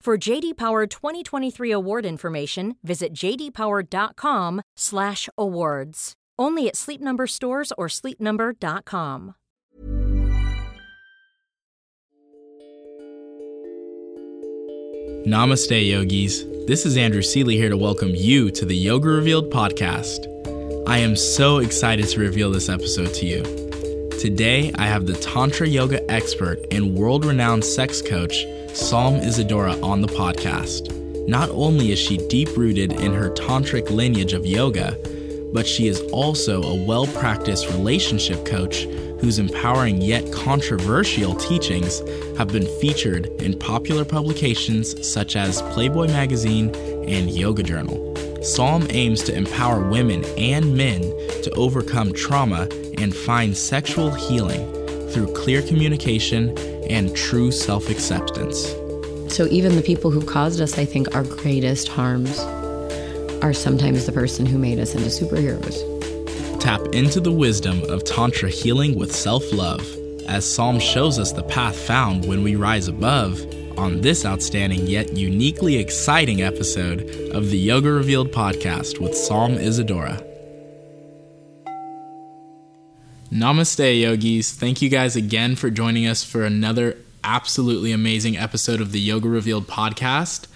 For JD Power 2023 award information, visit jdpower.com/awards. Only at Sleep Number stores or sleepnumber.com. Namaste, yogis. This is Andrew Seeley here to welcome you to the Yoga Revealed podcast. I am so excited to reveal this episode to you. Today, I have the Tantra yoga expert and world renowned sex coach, Psalm Isadora, on the podcast. Not only is she deep rooted in her tantric lineage of yoga, but she is also a well practiced relationship coach whose empowering yet controversial teachings have been featured in popular publications such as Playboy magazine and Yoga Journal. Psalm aims to empower women and men to overcome trauma and find sexual healing through clear communication and true self acceptance. So, even the people who caused us, I think, our greatest harms are sometimes the person who made us into superheroes. Tap into the wisdom of Tantra healing with self love, as Psalm shows us the path found when we rise above on this outstanding yet uniquely exciting episode of the Yoga Revealed podcast with Psalm Isadora. Namaste, yogis. Thank you guys again for joining us for another absolutely amazing episode of the Yoga Revealed podcast.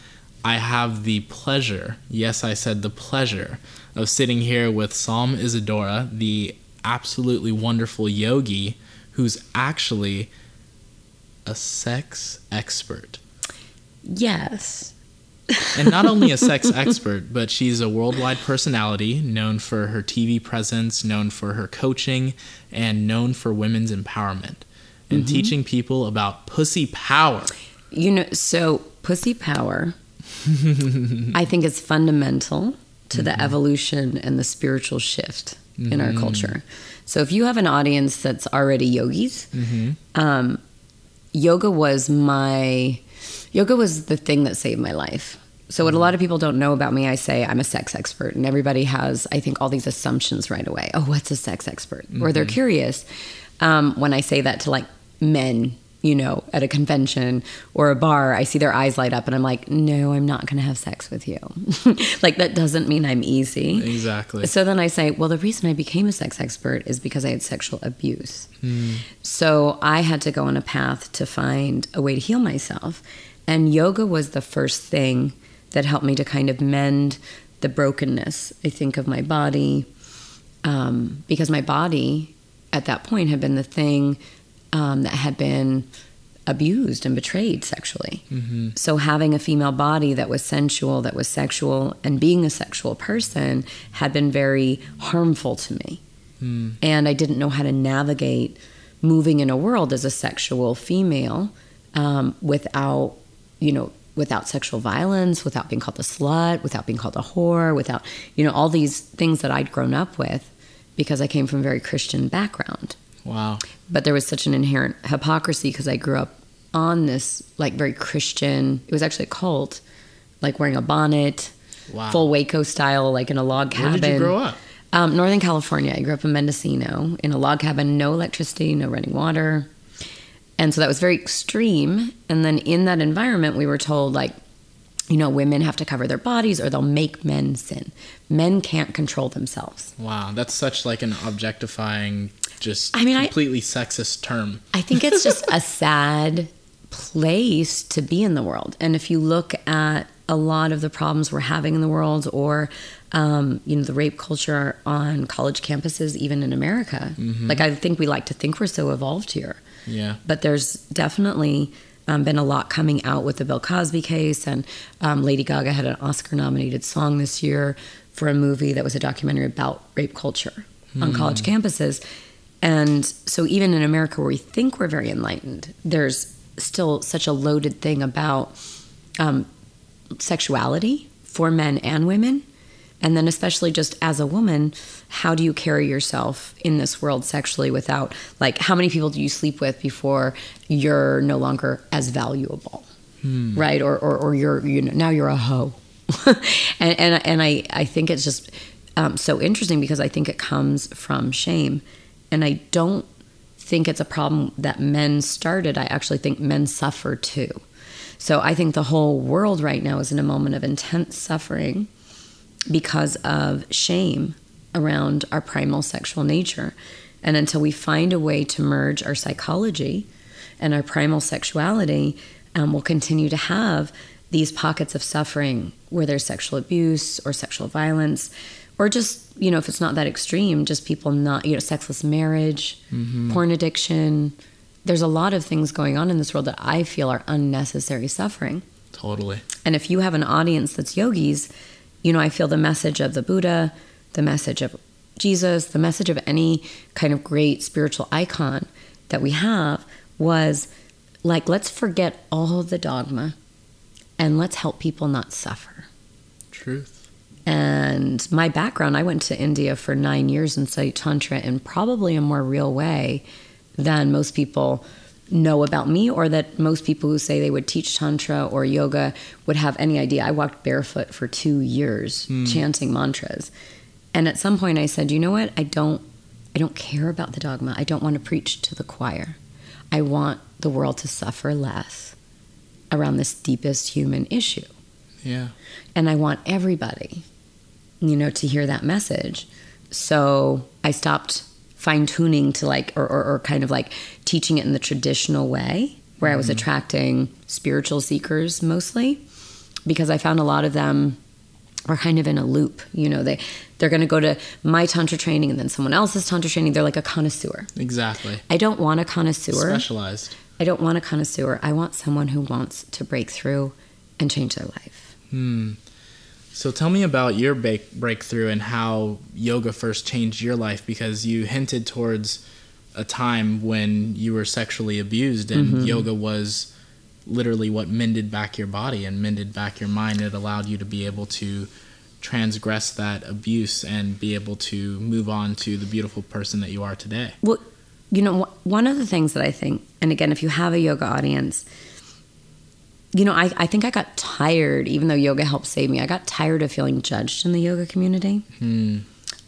I have the pleasure, yes, I said the pleasure, of sitting here with Psalm Isadora, the absolutely wonderful yogi who's actually a sex expert. Yes. And not only a sex expert, but she's a worldwide personality known for her TV presence, known for her coaching, and known for women's empowerment and mm-hmm. teaching people about pussy power. You know, so pussy power, I think is fundamental to mm-hmm. the evolution and the spiritual shift mm-hmm. in our mm-hmm. culture. So if you have an audience that's already yogis, mm-hmm. um, yoga was my yoga was the thing that saved my life. So what a lot of people don't know about me, I say I'm a sex expert, and everybody has, I think, all these assumptions right away. Oh, what's a sex expert? Mm-hmm. Or they're mm-hmm. curious um, when I say that to like men, you know, at a convention or a bar. I see their eyes light up, and I'm like, no, I'm not going to have sex with you. like that doesn't mean I'm easy. Exactly. So then I say, well, the reason I became a sex expert is because I had sexual abuse. Mm. So I had to go on a path to find a way to heal myself. And yoga was the first thing that helped me to kind of mend the brokenness, I think, of my body. Um, because my body at that point had been the thing um, that had been abused and betrayed sexually. Mm-hmm. So having a female body that was sensual, that was sexual, and being a sexual person had been very harmful to me. Mm. And I didn't know how to navigate moving in a world as a sexual female um, without you know, without sexual violence, without being called a slut, without being called a whore, without, you know, all these things that I'd grown up with because I came from a very Christian background. Wow. But there was such an inherent hypocrisy because I grew up on this like very Christian, it was actually a cult like wearing a bonnet, Wow. full Waco style, like in a log cabin. Where did you grow up? Um, Northern California. I grew up in Mendocino in a log cabin, no electricity, no running water. And so that was very extreme. And then in that environment, we were told, like, you know, women have to cover their bodies or they'll make men sin. Men can't control themselves. Wow, that's such like an objectifying, just I mean, I- completely sexist term. I think it's just a sad place to be in the world. And if you look at a lot of the problems we're having in the world, or um, you know, the rape culture on college campuses, even in America, like I think we like to think we're so evolved here, Yeah. but there's definitely um, been a lot coming out with the Bill Cosby case, and um, Lady Gaga had an Oscar-nominated song this year for a movie that was a documentary about rape culture on college campuses. And so, even in America, where we think we're very enlightened, there's still such a loaded thing about um, sexuality for men and women. And then, especially just as a woman, how do you carry yourself in this world sexually without, like, how many people do you sleep with before you're no longer as valuable, right? Or, or, or you're, you know, now you're a hoe. and, and, and I, I think it's just um, so interesting because I think it comes from shame. And I don't think it's a problem that men started. I actually think men suffer too. So I think the whole world right now is in a moment of intense suffering because of shame around our primal sexual nature. And until we find a way to merge our psychology and our primal sexuality, um, we'll continue to have these pockets of suffering where there's sexual abuse or sexual violence, or just, you know, if it's not that extreme, just people not, you know, sexless marriage, porn addiction. There's a lot of things going on in this world that I feel are unnecessary suffering. Totally. And if you have an audience that's yogis, you know, I feel the message of the Buddha, the message of Jesus, the message of any kind of great spiritual icon that we have was like, let's forget all the dogma and let's help people not suffer. Truth. And my background, I went to India for nine years and studied Tantra in probably a more real way than most people know about me, or that most people who say they would teach Tantra or yoga would have any idea. I walked barefoot for two years hmm. chanting mantras. And at some point I said, you know what? I don't I don't care about the dogma. I don't want to preach to the choir. I want the world to suffer less around this deepest human issue Yeah. and I want everybody, you know, to hear that message. So I stopped fine tuning to like, or, or, or kind of like teaching it in the traditional way, where I was mm-hmm. attracting spiritual seekers mostly, because I found a lot of them are kind of in a loop. You know, they they're going to go to my tantra training and then someone else's tantra training. They're like a connoisseur. Exactly. I don't want a connoisseur. Specialized. I don't want a connoisseur. I want someone who wants to break through and change their life. Hmm. So tell me about your break- breakthrough and how yoga first changed your life because you hinted towards a time when you were sexually abused and Mm-hmm. yoga was literally what mended back your body and mended back your mind. It allowed you to be able to transgress that abuse and be able to move on to the beautiful person that you are today. Well, you know, one of the things that I think, and again, if you have a yoga audience, you know, I, I think I got tired, even though yoga helped save me, I got tired of feeling judged in the yoga community. Hmm.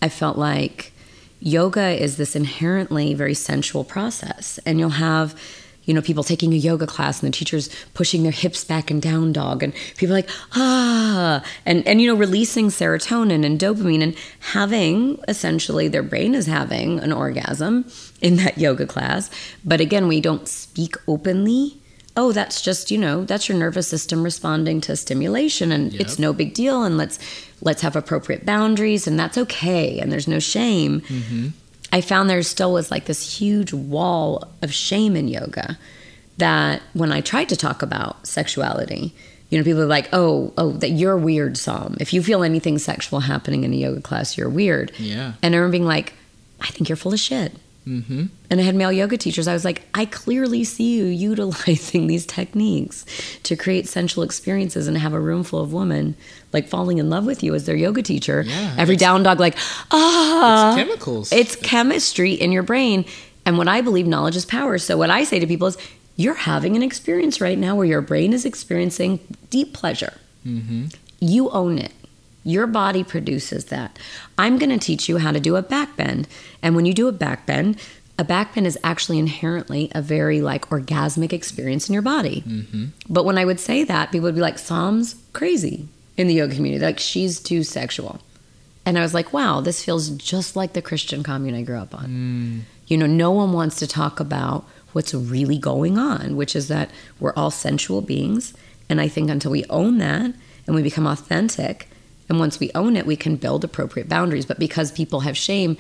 I felt like yoga is this inherently very sensual process, and you'll have you know people taking a yoga class and the teachers pushing their hips back and down dog and people like ah and and you know releasing serotonin and dopamine and having essentially their brain is having an orgasm in that yoga class. But again we don't speak openly. Oh that's just you know that's your nervous system responding to stimulation and Yep. it's no big deal and let's let's have appropriate boundaries and that's okay and there's no shame i found there still was like this huge wall of shame in yoga that when i tried to talk about sexuality you know people are like oh oh that you're weird some if you feel anything sexual happening in a yoga class you're weird. Yeah. and i remember being like i think you're full of shit Mm-hmm. and I had male yoga teachers. I was like, I clearly see you utilizing these techniques to create sensual experiences and have a room full of women like falling in love with you as their yoga teacher. Yeah, Every down dog, like, ah, It's chemicals. It's chemistry in your brain. And what I believe knowledge is power. So what I say to people is, you're having an experience right now where your brain is experiencing deep pleasure. You own it. Your body produces that. I'm going to teach you how to do a back bend. And when you do a back bend, a back bend is actually inherently a very like orgasmic experience in your body. Mm-hmm. But when I would say that, people would be like, Psalm's crazy in the yoga community. Like, she's too sexual. And I was like, wow, this feels just like the Christian commune I grew up on. Mm. You know, no one wants to talk about what's really going on, which is that we're all sensual beings. And I think until we own that and we become authentic, and once we own it, we can build appropriate boundaries. But because people have shame,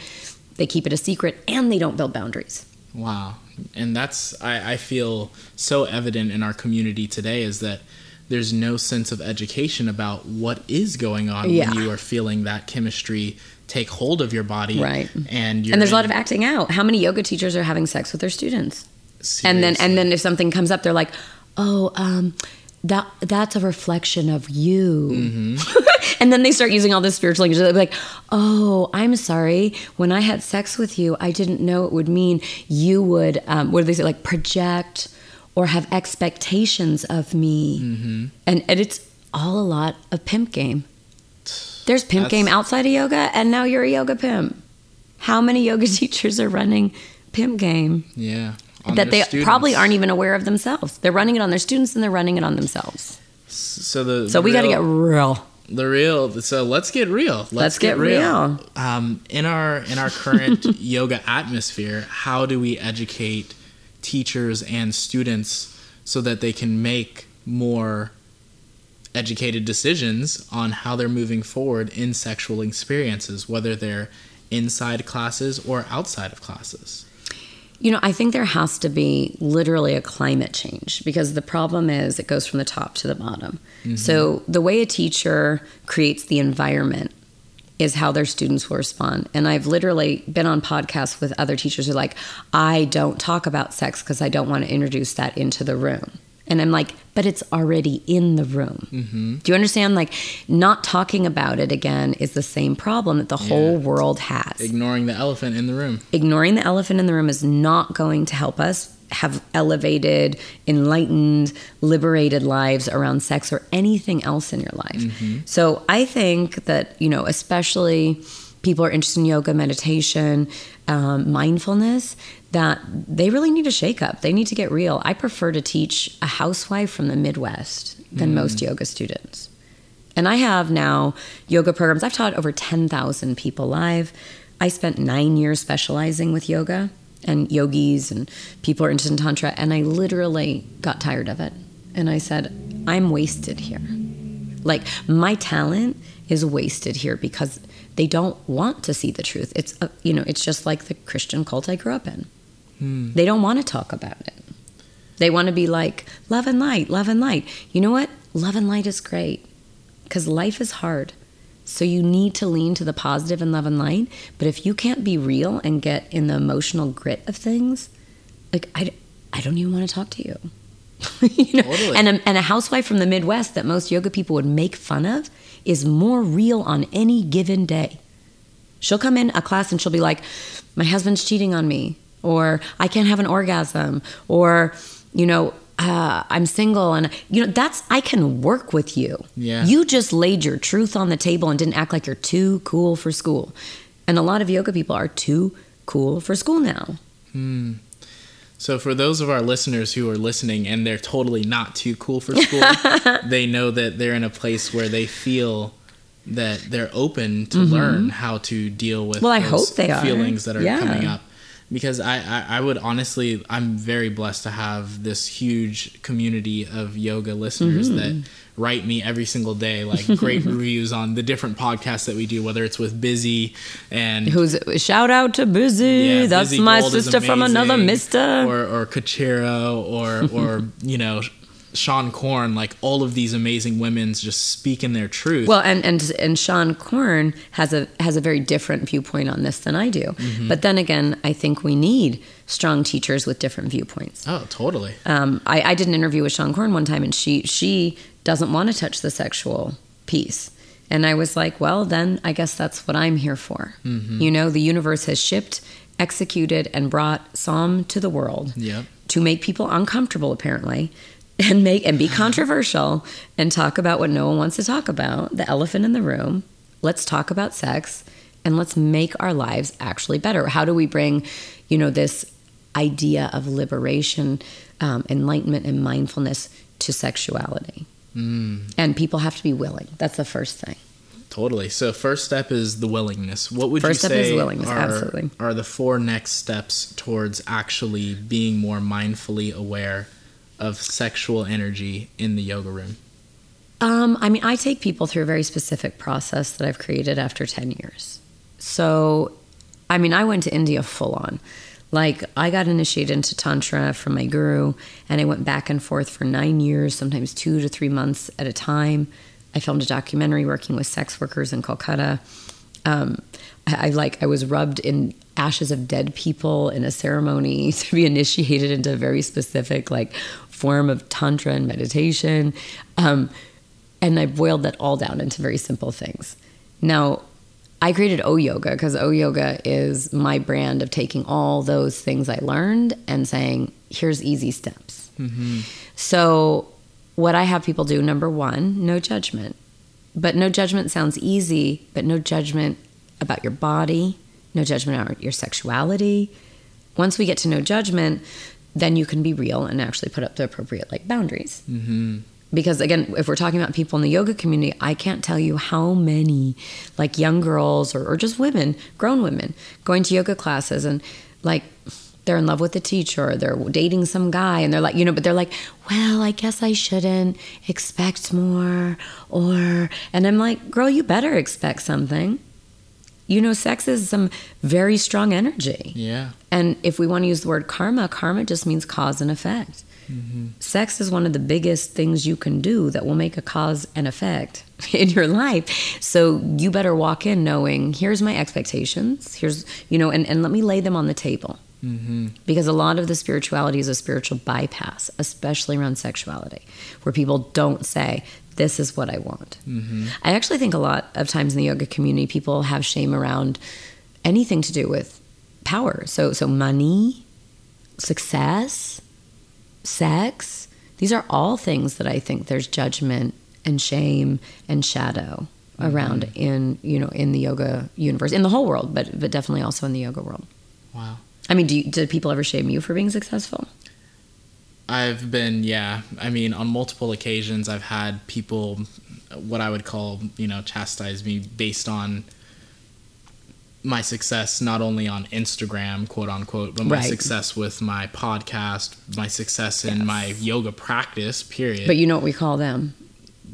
they keep it a secret and they don't build boundaries. Wow. And that's, I, I feel so evident in our community today is that there's no sense of education about what is going on Yeah. when you are feeling that chemistry take hold of your body. Right. And, you're and there's a lot of acting out. How many yoga teachers are having sex with their students? And then and then if something comes up, they're like, "Oh, um, that that's a reflection of you." Mm-hmm. and then they start using all this spiritual language. They're like, "Oh, I'm sorry. When I had sex with you, I didn't know it would mean you would. Um, what do they say? Like project or have expectations of me." Mm-hmm. And and it's all a lot of pimp game. There's pimp That's- game outside of yoga, and now you're a yoga pimp. How many yoga teachers are running pimp game? yeah. On that they students. probably aren't even aware of themselves. They're running it on their students and they're running it on themselves. So the So we got to get real. the real so let's get real let's, Let's get real. um, in our in our current yoga atmosphere how do we educate teachers and students so that they can make more educated decisions on how they're moving forward in sexual experiences whether they're inside classes or outside of classes You know, I think there has to be literally a climate change because the problem is it goes from the top to the bottom. Mm-hmm. So the way a teacher creates the environment is how their students will respond. And I've literally been on podcasts with other teachers who are like, I don't talk about sex because I don't want to introduce that into the room. And I'm like, but it's already in the room. Do you understand? Like, not talking about it again is the same problem that the whole world has ignoring the elephant in the room ignoring the elephant in the room is not going to help us have elevated, enlightened, liberated lives around sex or anything else in your life. So I think that, you know, especially people are interested in yoga, meditation, um, mindfulness, that they really need a shake up. They need to get real. I prefer to teach a housewife from the Midwest than mm. most yoga students. And I have now yoga programs. I've taught over 10,000 people live. I spent nine years specializing with yoga and yogis and people are interested in Tantra. And I literally got tired of it. And I said, I'm wasted here. Like, my talent is wasted here because they don't want to see the truth. It's, a, you know, it's just like the Christian cult I grew up in. Hmm. They don't want to talk about it. They want to be like, love and light, love and light. You know what? Love and light is great because life is hard. So you need to lean to the positive and love and light. But if you can't be real and get in the emotional grit of things, like I, I don't even want to talk to you. you know? Totally. And a, and a housewife from the Midwest that most yoga people would make fun of is more real on any given day. She'll come in a class and she'll be like, "My husband's cheating on me," or "I can't have an orgasm," or you know, uh, "I'm single," and you know, that's I can work with you. Yeah. You just laid your truth on the table and didn't act like you're too cool for school. And a lot of yoga people are too cool for school now. Hmm. So for those of our listeners who are listening and they're totally not too cool for school, they know that they're in a place where they feel that they're open to learn how to deal with Mm-hmm. Well, I hope they are. feelings that are Yeah. coming up. Because I, I, I would honestly, I'm very blessed to have this huge community of yoga listeners Mm-hmm. that write me every single day, like great reviews on the different podcasts that we do, whether it's with Busy and Who's shout out to Busy? yeah, That's Busy my Gold is sister from another. Mister. or or Cachero or or you know Seane Corn, like all of these amazing women's just speaking their truth. Well, and and and Seane Corn has a has a very different viewpoint on this than I do. Mm-hmm. But then again, I think we need strong teachers with different viewpoints. oh, totally. Um, I, I did an interview with Seane Corn one time, and she she doesn't want to touch the sexual piece. And I was like, well, then I guess that's what I'm here for. Mm-hmm. You know, the universe has shipped, executed, and brought Psalm to the world Yeah to make people uncomfortable, apparently, and make and be controversial and talk about what no one wants to talk about, the elephant in the room. Let's talk about sex and let's make our lives actually better. How do we bring, you know, this idea of liberation, um, enlightenment, and mindfulness to sexuality? Mm. And people have to be willing. That's the first thing. Totally. So first step is the willingness. What would First you step say is willingness, are, absolutely. are the four next steps towards actually being more mindfully aware of sexual energy in the yoga room? Um, I mean, I take people through a very specific process that I've created after 10 years. So, I mean, I went to India full on. Like, I got initiated into Tantra from my guru, and I went back and forth for nine years, sometimes two to three months at a time. I filmed a documentary working with sex workers in Kolkata. Um, I, I like I was rubbed in ashes of dead people in a ceremony to be initiated into a very specific like form of tantra and meditation. Um, and I boiled that all down into very simple things. Now, I created O Yoga because O Yoga is my brand of taking all those things I learned and saying, here's easy steps. So, what I have people do number one, no judgment. But no judgment sounds easy, but no judgment about your body, no judgment about your sexuality. Once we get to no judgment, then you can be real and actually put up the appropriate like boundaries. Mm-hmm. Because again, if we're talking about people in the yoga community, I can't tell you how many like young girls or, or just women, grown women, going to yoga classes and like they're in love with the teacher they're dating some guy and they're like, you know, but they're like, well, I guess I shouldn't expect more or, and I'm like, girl, you better expect something. You know, sex is some very strong energy. Yeah. And if we want to use the word karma, karma just means cause and effect. Mm-hmm. Sex is one of the biggest things you can do that will make a cause and effect in your life. So you better walk in knowing here's my expectations, here's, you know, and, and let me lay them on the table. Mm-hmm. Because a lot of the spirituality is a spiritual bypass, especially around sexuality, where people don't say, This is what I want. Mm-hmm. I actually think a lot of times in the yoga community, people have shame around anything to do with power. So, so money, success, sex, these are all things that I think there's judgment and shame and shadow mm-hmm. around in you know in the yoga universe in the whole world but but definitely also in the yoga world Wow. I mean do you, do people ever shame you for being successful I've been, yeah. I mean, on multiple occasions, I've had people, what I would call, you know, chastise me based on my success, not only on Instagram, quote unquote, but my Right. success with my podcast, my success in my yoga practice, period. but you know what we call them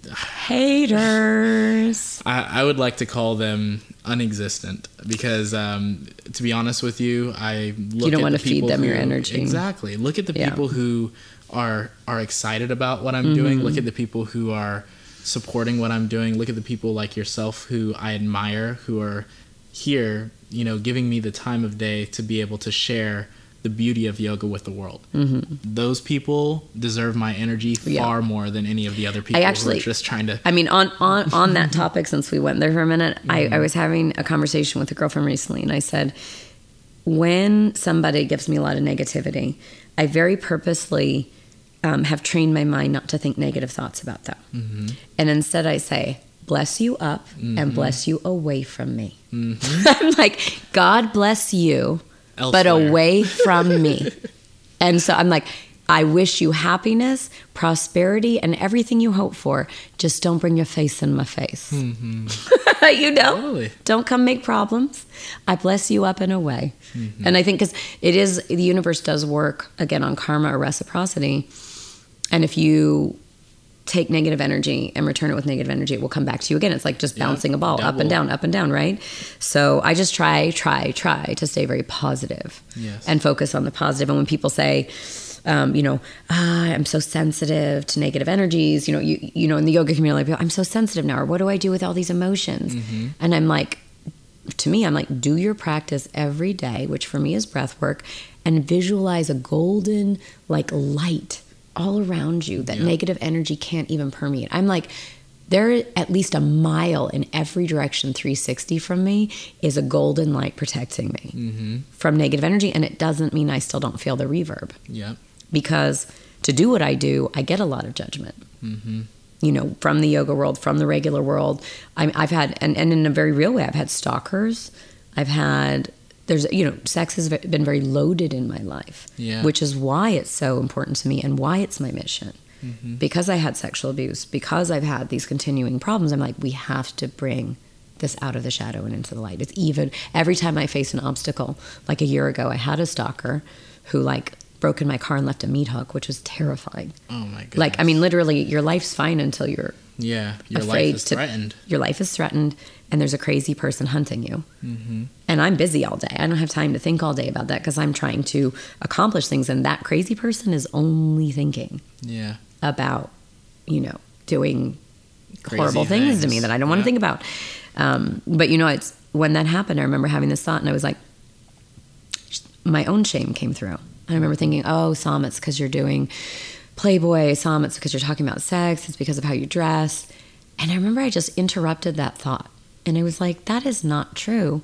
haters I, I would like to call them unexistent because, um, to be honest with you, I look don't at wanna feed them your energy. Exactly. Look at the Yeah. people who are are excited about what I'm doing. Look at the people who are supporting what I'm doing. Look at the people like yourself who I admire, who are here, you know, giving me the time of day to be able to share the beauty of yoga with the world. Mm-hmm. Those people deserve my energy Yeah. far more than any of the other people I actually- who are just trying to. I mean, on on on that topic, since we went there for a minute, I, I was having a conversation with a girlfriend recently, and I said, when somebody gives me a lot of negativity, I very purposely um, have trained my mind not to think negative thoughts about them, and instead I say, "Bless you up and bless you away from me." I'm like, God bless you, but away from me. And so I'm like, I wish you happiness, prosperity, and everything you hope for. Just don't bring your face in my face. Hmm, hmm. you know? Totally. Don't come make problems. I bless you up and away. Mm-hmm. And I think because it is, the universe does work, again, on karma or reciprocity. And if you take negative energy and return it with negative energy, it will come back to you again. It's like just Yeah, bouncing a ball up and down, up and down, right? So I just try, try, try to stay very positive Yes. and focus on the positive. And when people say, um, you know, ah, I'm so sensitive to negative energies. You know, you you know, in the yoga community, like, I'm so sensitive now. Or what do I do with all these emotions? And I'm like, to me, I'm like, do your practice every day, which for me is breath work, and visualize a golden like light all around you that negative energy can't even permeate. I'm like, there at least a mile in every direction 360 from me is a golden light protecting me mm-hmm. from negative energy and it doesn't mean i still don't feel the reverb Yeah. because to do what I do, I get a lot of judgment. Mm-hmm. You know, from the yoga world, from the regular world. I, I've had, and, and in a very real way, I've had stalkers. I've had, there's, you know, sex has been very loaded in my life, Yeah. which is why it's so important to me and why it's my mission. Because I had sexual abuse, because I've had these continuing problems, I'm like, we have to bring this out of the shadow and into the light. It's even every time I face an obstacle, like a year ago, I had a stalker who like broke in my car and left a meat hook, which was terrifying. Oh my god Like, I mean, literally, your life's fine until you're yeah, your afraid life is to. threatened. Your life is threatened, and there's a crazy person hunting you. Mm-hmm. And I'm busy all day. I don't have time to think all day about that because I'm trying to accomplish things, and that crazy person is only thinking Yeah. about, you know, doing Crazy horrible things. to me that I don't want Yeah. to think about. Um, but you know, it's when that happened. I remember having this thought, and I was like, my own shame came through. I remember thinking, oh, Psalm, it's because you're doing Playboy. Psalm, it's because you're talking about sex. It's because of how you dress. And I remember I just interrupted that thought, and I was like, that is not true,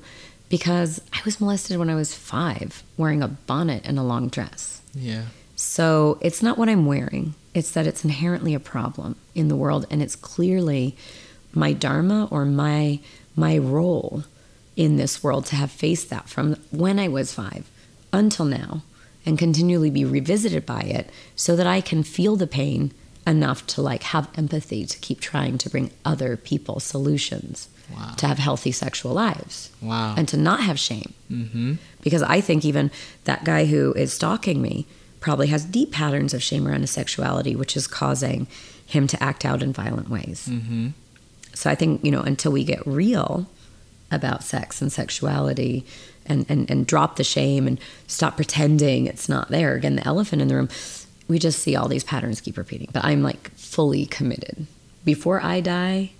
because I was molested when I was five, wearing a bonnet and a long dress. Yeah. So it's not what I'm wearing. It's that it's inherently a problem in the world, and it's clearly my dharma or my my role in this world to have faced that from when I was five until now, and continually be revisited by it, so that I can feel the pain enough to like have empathy to keep trying to bring other people solutions Wow. to have healthy sexual lives Wow. and to not have shame mm-hmm. because I think even that guy who is stalking me probably has deep patterns of shame around his sexuality, which is causing him to act out in violent ways. Mm-hmm. So I think, you know, until we get real about sex and sexuality and, and, and drop the shame and stop pretending it's not there, again, the elephant in the room, we just see all these patterns keep repeating. But I'm like fully committed. Before I die,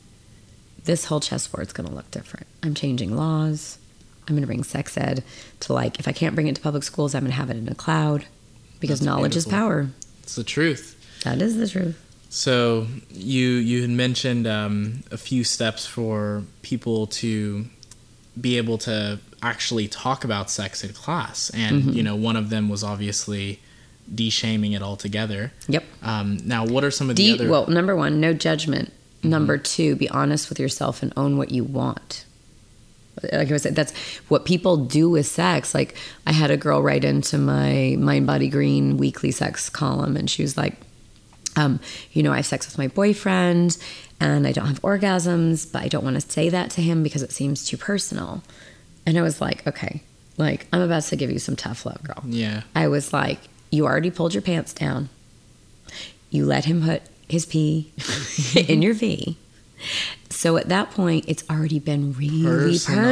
this whole chessboard's going to look different. I'm changing laws. I'm going to bring sex ed to like, if I can't bring it to public schools, I'm going to have it in a cloud because That's knowledge is power. It's the truth. That is the truth. So you you had mentioned um, a few steps for people to be able to actually talk about sex in class, and Mm-hmm. you know one of them was obviously de-shaming it altogether. Yep. Um, now, what are some of the Deep, other? Well, number one, no judgment. Number two, be honest with yourself and own what you want. Like I was said, that's what people do with sex. Like I had a girl write into my Mind Body Green weekly sex column, and she was like, um, you know, I have sex with my boyfriend, and I don't have orgasms, but I don't want to say that to him because it seems too personal. And I was like, okay, like I'm about to give you some tough love, girl. yeah. I was like, you already pulled your pants down. You let him put his pee in your V. So at that point, it's already been really Personal.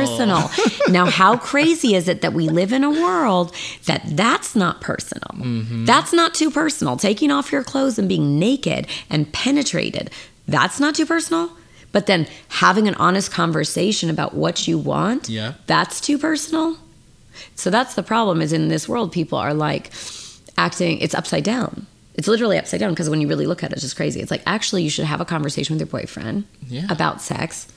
personal. now, how crazy is it that we live in a world that that's not personal? Mm-hmm. That's not too personal. Taking off your clothes and being naked and penetrated, that's not too personal. But then having an honest conversation about what you want, Yeah. that's too personal. So that's the problem is in this world, people are like acting, it's upside down. It's literally upside down because when you really look at it, it's just crazy. It's like actually you should have a conversation with your boyfriend Yeah. about sex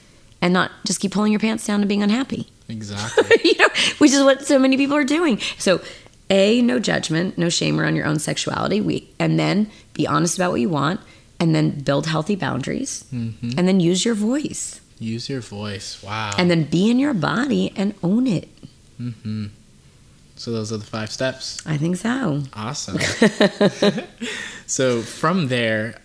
and not just keep pulling your pants down and being unhappy. Exactly. you know, which is what so many people are doing. So, A, no judgment, no shame around your own sexuality. We and then be honest about what you want and then build healthy boundaries Mm-hmm. and then use your voice Use your voice. Wow. and then be in your body and own it. hmm So those are the five steps. I think so. Awesome. so from there,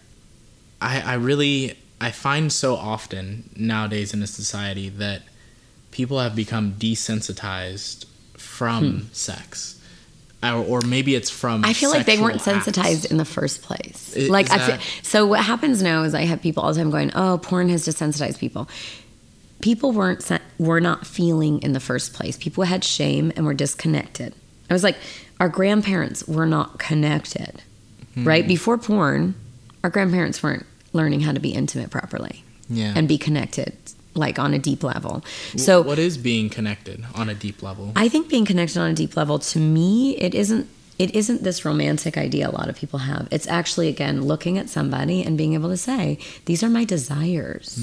I, I really I find so often nowadays in a society that people have become desensitized from sex, or, or maybe it's from. Hmm. I feel like they weren't acts. sensitized in the first place. Like feel, so what happens now is I have people all the time going, "Oh, porn has desensitized people." People weren't were not feeling in the first place. People had shame and were disconnected. I was like, our grandparents were not connected, Hmm. right? Before porn, our grandparents weren't learning how to be intimate properly Yeah. and be connected, like on a deep level. So what is being connected on a deep level? I think being connected on a deep level to me it isn't it isn't this romantic idea a lot of people have. It's actually again looking at somebody and being able to say, these are my desires.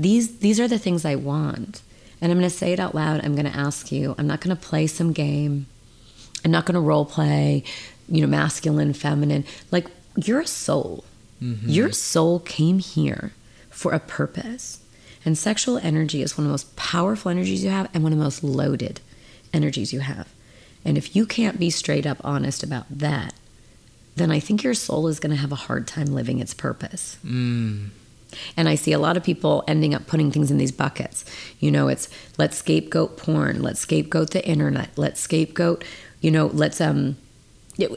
These these are the things I want. And I'm going to say it out loud. I'm going to ask you. I'm not going to play some game. I'm not going to role play, you know, masculine, feminine. Like you're a soul. Mm-hmm. Your soul came here for a purpose. And sexual energy is one of the most powerful energies you have and one of the most loaded energies you have. And if you can't be straight up honest about that, then I think your soul is going to have a hard time living its purpose. Mm. And I see a lot of people ending up putting things in these buckets. You know, it's let's scapegoat porn, let's scapegoat the internet, let's scapegoat, you know, let's um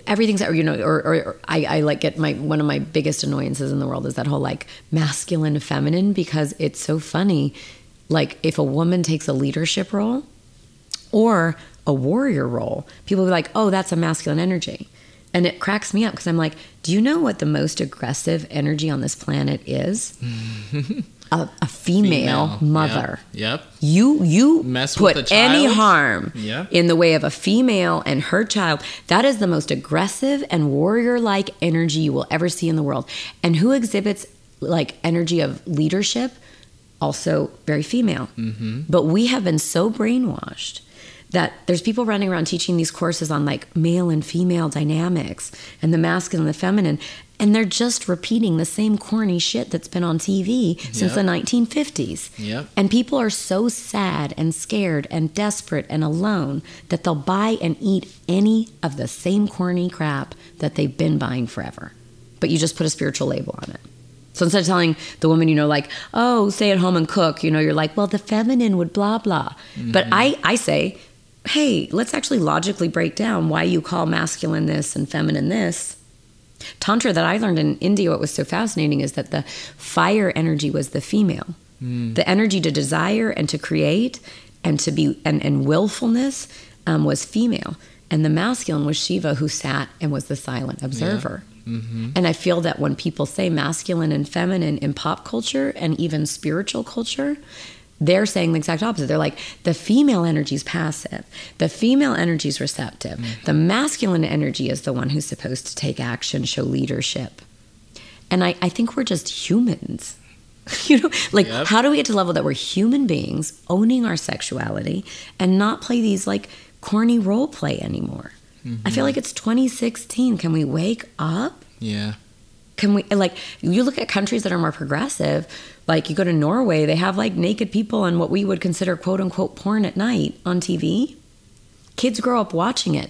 everything's you know or, or, or I, I like get my one of my biggest annoyances in the world is that whole like masculine feminine because it's so funny like if a woman takes a leadership role or a warrior role people be like oh that's a masculine energy and it cracks me up because i'm like do you know what the most aggressive energy on this planet is a, a female, Female. mother Yep. yep. you you Mess with put any harm Yeah. in the way of a female and her child that is the most aggressive and warrior like energy you will ever see in the world and who exhibits like energy of leadership also very female Mm-hmm. but we have been so brainwashed that there's people running around teaching these courses on like male and female dynamics and the masculine and the feminine and they're just repeating the same corny shit that's been on TV since Yep. the 1950s. Yep. And people are so sad and scared and desperate and alone that they'll buy and eat any of the same corny crap that they've been buying forever. But you just put a spiritual label on it. So instead of telling the woman, you know, like, oh, stay at home and cook, you know, you're like, well, the feminine would blah, blah. But mm-hmm. I, I say, hey, let's actually logically break down why you call masculine this and feminine this. Tantra that I learned in India, what was so fascinating is that the fire energy was the female. The energy to desire and to create and to be and, and willfulness um, was female. And the masculine was Shiva who sat and was the silent observer. And I feel that when people say masculine and feminine in pop culture and even spiritual culture, they're saying the exact opposite. They're like, the female energy is passive, the female energy is receptive, mm-hmm. the masculine energy is the one who's supposed to take action, show leadership. And I, I think we're just humans. you know, like, Yep. how do we get to level that we're human beings owning our sexuality and not play these like corny role play anymore? I feel mm-hmm. like it's 2016. Can we wake up? Yeah. can we like you look at countries that are more progressive like you go to norway they have like naked people and what we would consider quote unquote porn at night on tv kids grow up watching it.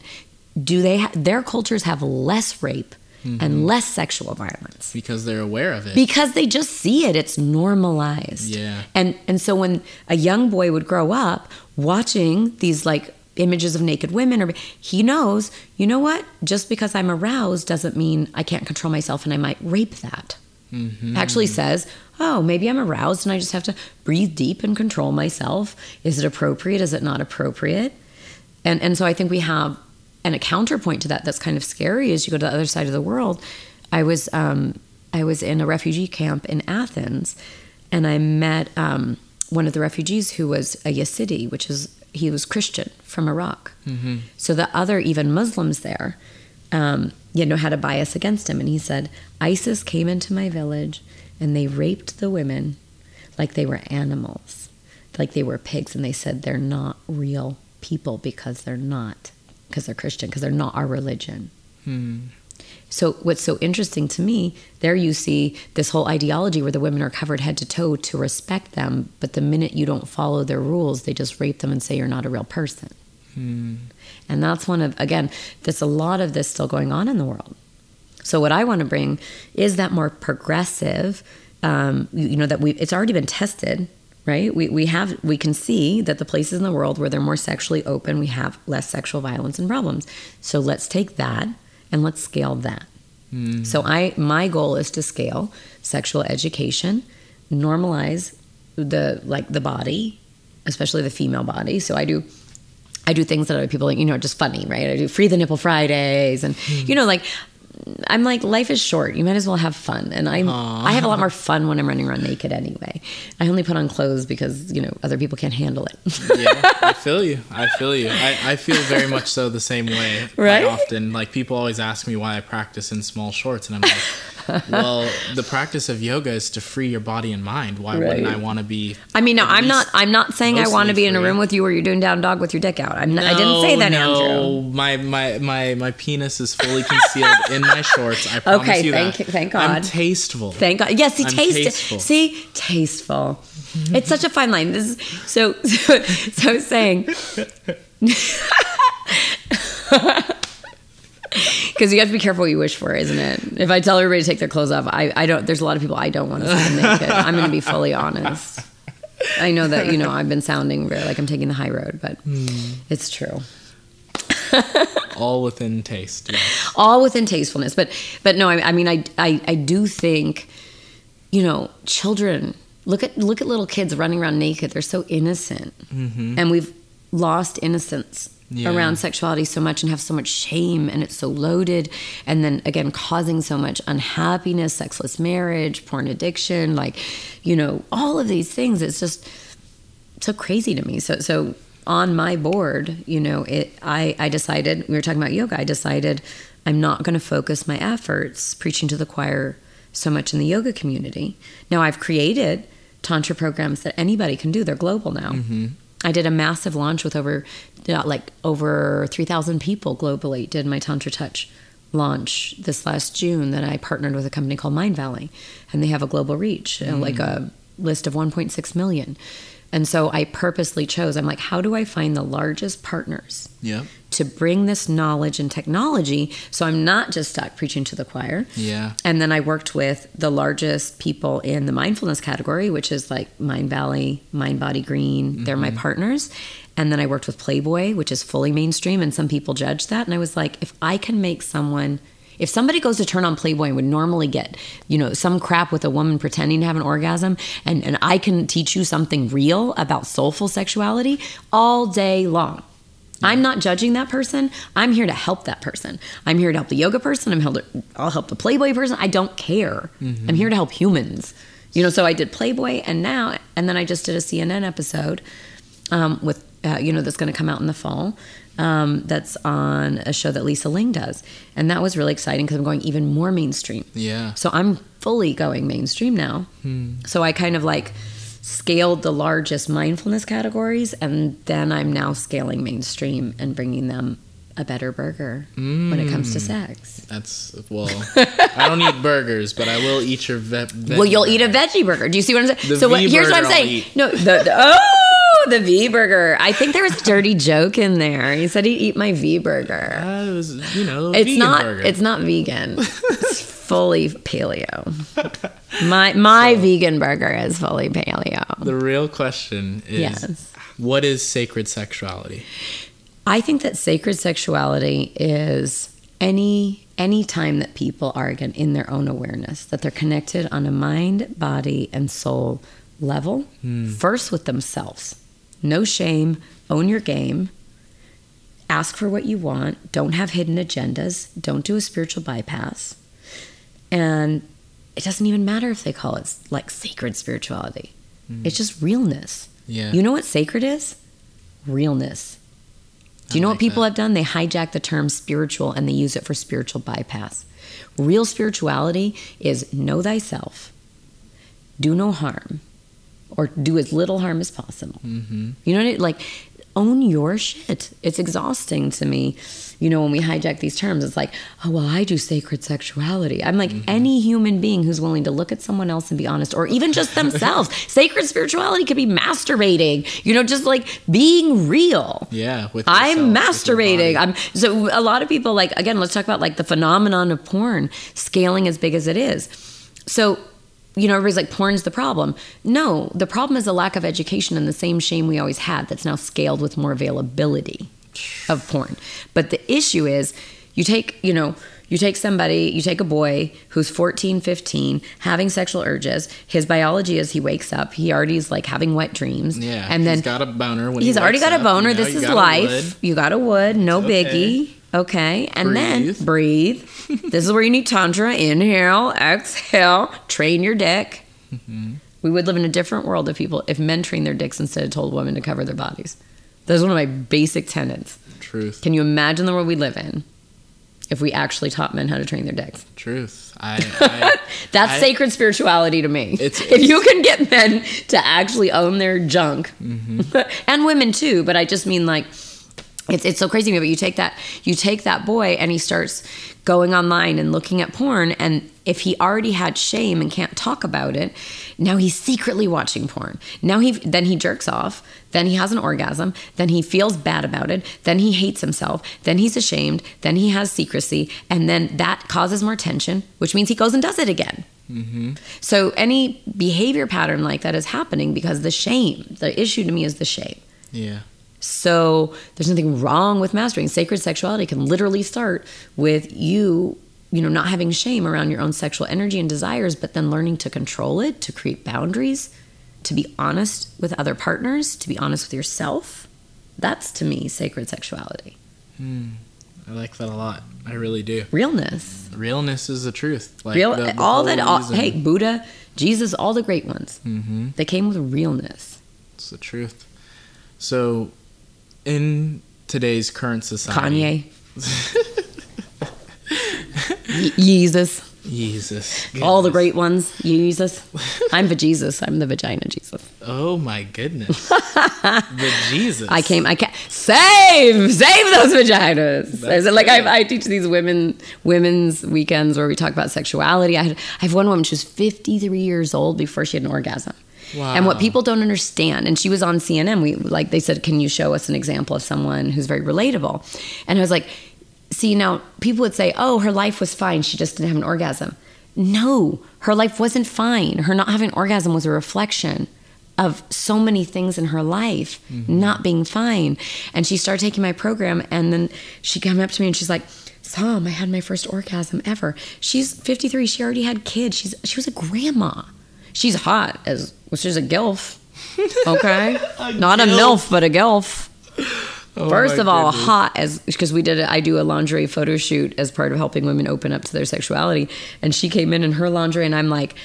Do they ha- their cultures have less rape mm-hmm. and less sexual violence? Because they're aware of it. because they just see it. It's normalized. Yeah. and and so when a young boy would grow up watching these like images of naked women or he knows you know what? Just because i'm aroused doesn't mean i can't control myself and i might rape that. Mm-hmm. Actually says oh maybe i'm aroused and i just have to breathe deep and control myself. Is it appropriate? Is it not appropriate? And and so I think we have and a counterpoint to that that's kind of scary is you go to the other side of the world. I was um, I was in a refugee camp in Athens, and I met um, one of the refugees who was a Yazidi, which is he was Christian from Iraq. So the other even Muslims there, um, you know, had a bias against him, and he said ISIS came into my village and they raped the women like they were animals, like they were pigs, and they said they're not real people because they're not, because they're Christian, because they're not our religion. Hmm. So what's so interesting to me, there you see this whole ideology where the women are covered head to toe to respect them, but the minute you don't follow their rules, they just rape them and say you're not a real person. Hmm. And that's one of again, there's a lot of this still going on in the world. So what I want to bring is that more progressive, um, you you know, that we it's already been tested, right? We we have we can see that the places in the world where they're more sexually open, we have less sexual violence and problems. So let's take that and let's scale that. So I my goal is to scale sexual education, normalize the like the body, especially the female body. So I do I do things that other people like, you know, just funny, right? I do free the nipple Fridays and you know, like I'm like, life is short. You might as well have fun. And I'm I have a lot more fun when I'm running around naked anyway. I only put on clothes because, you know, other people can't handle it. yeah, I feel you. I feel you. I, I feel very much so the same way. Right? Quite often, like people always ask me why I practice in small shorts, and I'm like, well, the practice of yoga is to free your body and mind. Why wouldn't I want to be? I mean, no, I'm not. I'm not saying I want to be in a room with you where you're doing down dog with your dick out. I'm not, I didn't say that, no, Andrew. My my my my penis is fully concealed in my shorts. I promise Okay, you thank- that. thank I'm tasteful. Thank God. Yes, see, I'm taste. tasteful. See, tasteful. It's such a fine line. This is so. So, so I was saying. Because you have to be careful what you wish for, isn't it? If I tell everybody to take their clothes off, I, I don't. There's a lot of people I don't want to see them naked. I'm going to be fully honest. I know that you know I've been sounding very like I'm taking the high road, but hmm. it's true. All within taste. yeah. all within tastefulness but but no i, I mean I, I i do think you know children look at look at little kids running around naked they're so innocent mm-hmm. and we've lost innocence Yeah. around sexuality so much and have so much shame and it's so loaded and then again causing so much unhappiness sexless marriage porn addiction like you know all of these things it's just so crazy to me. So so on my board, you know, it I I decided we were talking about yoga. I decided I'm not going to focus my efforts preaching to the choir so much in the yoga community. Now I've created tantra programs that anybody can do. They're global now. Mm-hmm. I did a massive launch with over uh, like over 3,000 people globally did my tantra touch launch this last June that I partnered with a company called Mindvalley and they have a global reach uh, like a list of 1.6 million. And so I purposely chose I'm like how do I find the largest partners to bring this knowledge and technology so I'm not just stuck preaching to the choir. Yeah. And then I worked with the largest people in the mindfulness category, which is like Mindvalley, Mind Body Green. They're my mm-hmm. partners. And then I worked with Playboy, which is fully mainstream, and some people judge that. And I was like, if I can make someone, if somebody goes to turn on Playboy and would normally get, you know, some crap with a woman pretending to have an orgasm, and, and I can teach you something real about soulful sexuality all day long. I'm not judging that person. I'm here to help that person. I'm here to help the yoga person. I'm here to, I'll help the Playboy person. I don't care. I'm here to help humans. You know, so I did Playboy and now, and then I just did a CNN episode um, with, uh, you know, that's going to come out in the fall. Um, that's on a show that Lisa Ling does. And that was really exciting because I'm going even more mainstream. Yeah. So I'm fully going mainstream now. So I kind of like scaled the largest mindfulness categories, and then I'm now scaling mainstream and bringing them a better burger when it comes to sex. That's well. I don't eat burgers, but I will eat your ve- veggie Well, you'll eat a veggie burger. Do you see what I'm saying? The so what, here's what I'm saying. No, the, the- oh, the V burger. I think there was a dirty joke in there. He said he'd eat my V burger. Uh, it was, you know, It's vegan not. burger. It's not vegan. it's fully paleo. My my vegan burger is fully paleo. the real question is, Yes. what is sacred sexuality? I think that sacred sexuality is any any time that people are again in their own awareness that they're connected on a mind, body, and soul level. Hmm. First with themselves. No shame. Own your game. Ask for what you want. Don't have hidden agendas. Don't do a spiritual bypass. And it doesn't even matter if they call it like sacred spirituality. Hmm. It's just realness. Yeah. You know what sacred is? Realness. Do you know I what people that. have done? They hijack the term spiritual and they use it for spiritual bypass. Real spirituality is know thyself, do no harm, or do as little harm as possible. Mm-hmm. You know what I mean? Like, own your shit. It's exhausting to me. You know, when we hijack these terms, it's like, oh, well, I do sacred sexuality. I'm like, Mm-hmm. any human being who's willing to look at someone else and be honest, or even just themselves. sacred spirituality could be masturbating, you know, just like being real. Yeah, with I'm yourself, masturbating. body. I'm so a lot of people like again. Let's talk about like the phenomenon of porn scaling as big as it is. So, you know, everybody's like, porn's the problem. No, the problem is a lack of education and the same shame we always had. That's now scaled with more availability of porn. But the issue is, you take you know. You take somebody, you take a boy who's 14, 15, having sexual urges. His biology is he wakes up, he already is like having wet dreams. Yeah, and then he's got a boner when he he's already got a boner. you know, this is life. You got a wood, no okay. biggie. Okay. And then Breathe. breathe. this is where you need Tantra. Inhale, exhale, train your dick. Mm-hmm. We would live in a different world if people, if men trained their dicks instead of told women to cover their bodies. That's one of my basic tenets. Truth. Can you imagine the world we live in if we actually taught men how to train their dicks. Truth. I, I That's I- sacred spirituality to me. It's- if you can get men to actually own their junk, Mm-hmm. and women too, but I just mean like it's it's so crazy to me. But you take that you take that boy and he starts going online and looking at porn, and if he already had shame and can't talk about it, now he's secretly watching porn. Now he then he jerks off, then he has an orgasm, then he feels bad about it, then he hates himself, then he's ashamed, then he has secrecy, and then that causes more tension, which means he goes and does it again. Mm-hmm. So any behavior pattern like that is happening because the shame. The issue to me is the shame. yeah. So there's nothing wrong with mastering. Sacred sexuality can literally start with you, you know, not having shame around your own sexual energy and desires, but then learning to control it, to create boundaries, to be honest with other partners, to be honest with yourself. That's to me sacred sexuality. I like that a lot. I really do. Realness. Realness is the truth. Like Real the- the all that all, hey, Buddha, Jesus, all the great ones. Mm-hmm. They came with realness. It's the truth. So, in today's current society, Kanye. Ye- Jesus. Jesus, All the great ones, Jesus. I'm the Jesus. I'm the vagina Jesus. Oh my goodness, the Jesus. I came. I can't save, save those vaginas. Is it like. I, I teach these women women's weekends where we talk about sexuality. I had I have one woman. She was 53 years old before she had an orgasm. And what people don't understand, and she was on CNN. We like they said, "Can you show us an example of someone who's very relatable?" And I was like, "See, now people would say, "Oh, her life was fine. She just didn't have an orgasm." No, her life wasn't fine. Her not having an orgasm was a reflection of so many things in her life mm-hmm. not being fine. And she started taking my program, and then she came up to me and she's like. Sam, I had my first orgasm ever. She's 53. She already had kids. She's she was a grandma. She's hot as well, she's a gilf. Okay, not a milf, but a gilf. First of all, goodness. hot as because we did. A, I do a lingerie photo shoot as part of helping women open up to their sexuality, and she came in in her lingerie, and I'm like.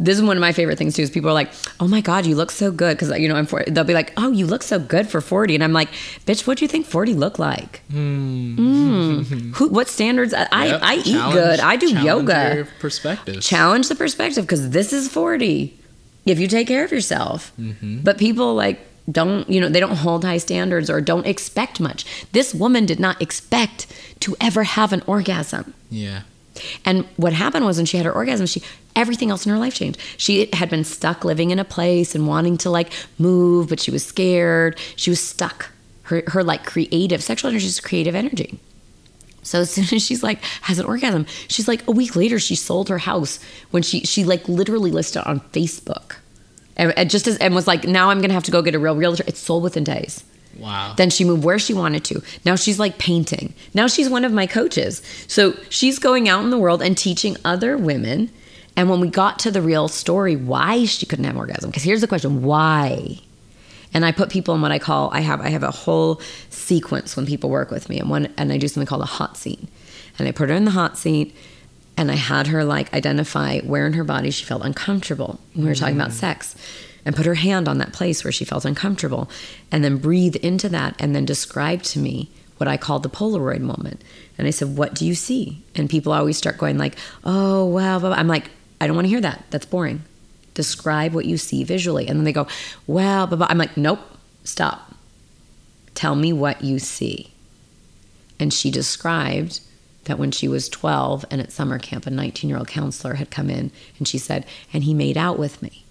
This is one of my favorite things too. Is people are like, "Oh my god, you look so good," because you know I'm. 40. They'll be like, "Oh, you look so good for 40," and I'm like, "Bitch, what do you think 40 look like? Mm. Who? What standards? I. Yep. I eat good. I do challenge yoga Perspective. challenge the perspective because this is 40 if you take care of yourself but people like don't you know they don't hold high standards or don't expect much this woman did not expect to ever have an orgasm yeah. And what happened was when she had her orgasm, she everything else in her life changed. She had been stuck living in a place and wanting to like move, but she was scared. She was stuck. Her her like creative sexual energy is creative energy. So as soon as she's like has an orgasm, she's like a week later she sold her house when she she like literally listed it on Facebook. And, and just as and was like, now I'm gonna have to go get a real realtor. It's sold within days. Wow. Then she moved where she wanted to. Now she's like painting. Now she's one of my coaches. So she's going out in the world and teaching other women. And when we got to the real story, why she couldn't have orgasm, because here's the question: Why? And I put people in what I call I have I have a whole sequence when people work with me, and one and I do something called a hot seat. And I put her in the hot seat, and I had her like identify where in her body she felt uncomfortable. When we were talking about mm. sex, and put her hand on that place where she felt uncomfortable, and then breathe into that, and then describe to me what I call the Polaroid moment. And I said, "What do you see?" And people always start going like, "Oh wow," blah, blah." I'm like, "I don't want to hear that. That's boring." Describe what you see visually, and then they go, "Well," blah, blah. I'm like, "Nope, stop. Tell me what you see." And she described that when she was 12 and at summer camp, a 19 year old counselor had come in and she said, and he made out with me.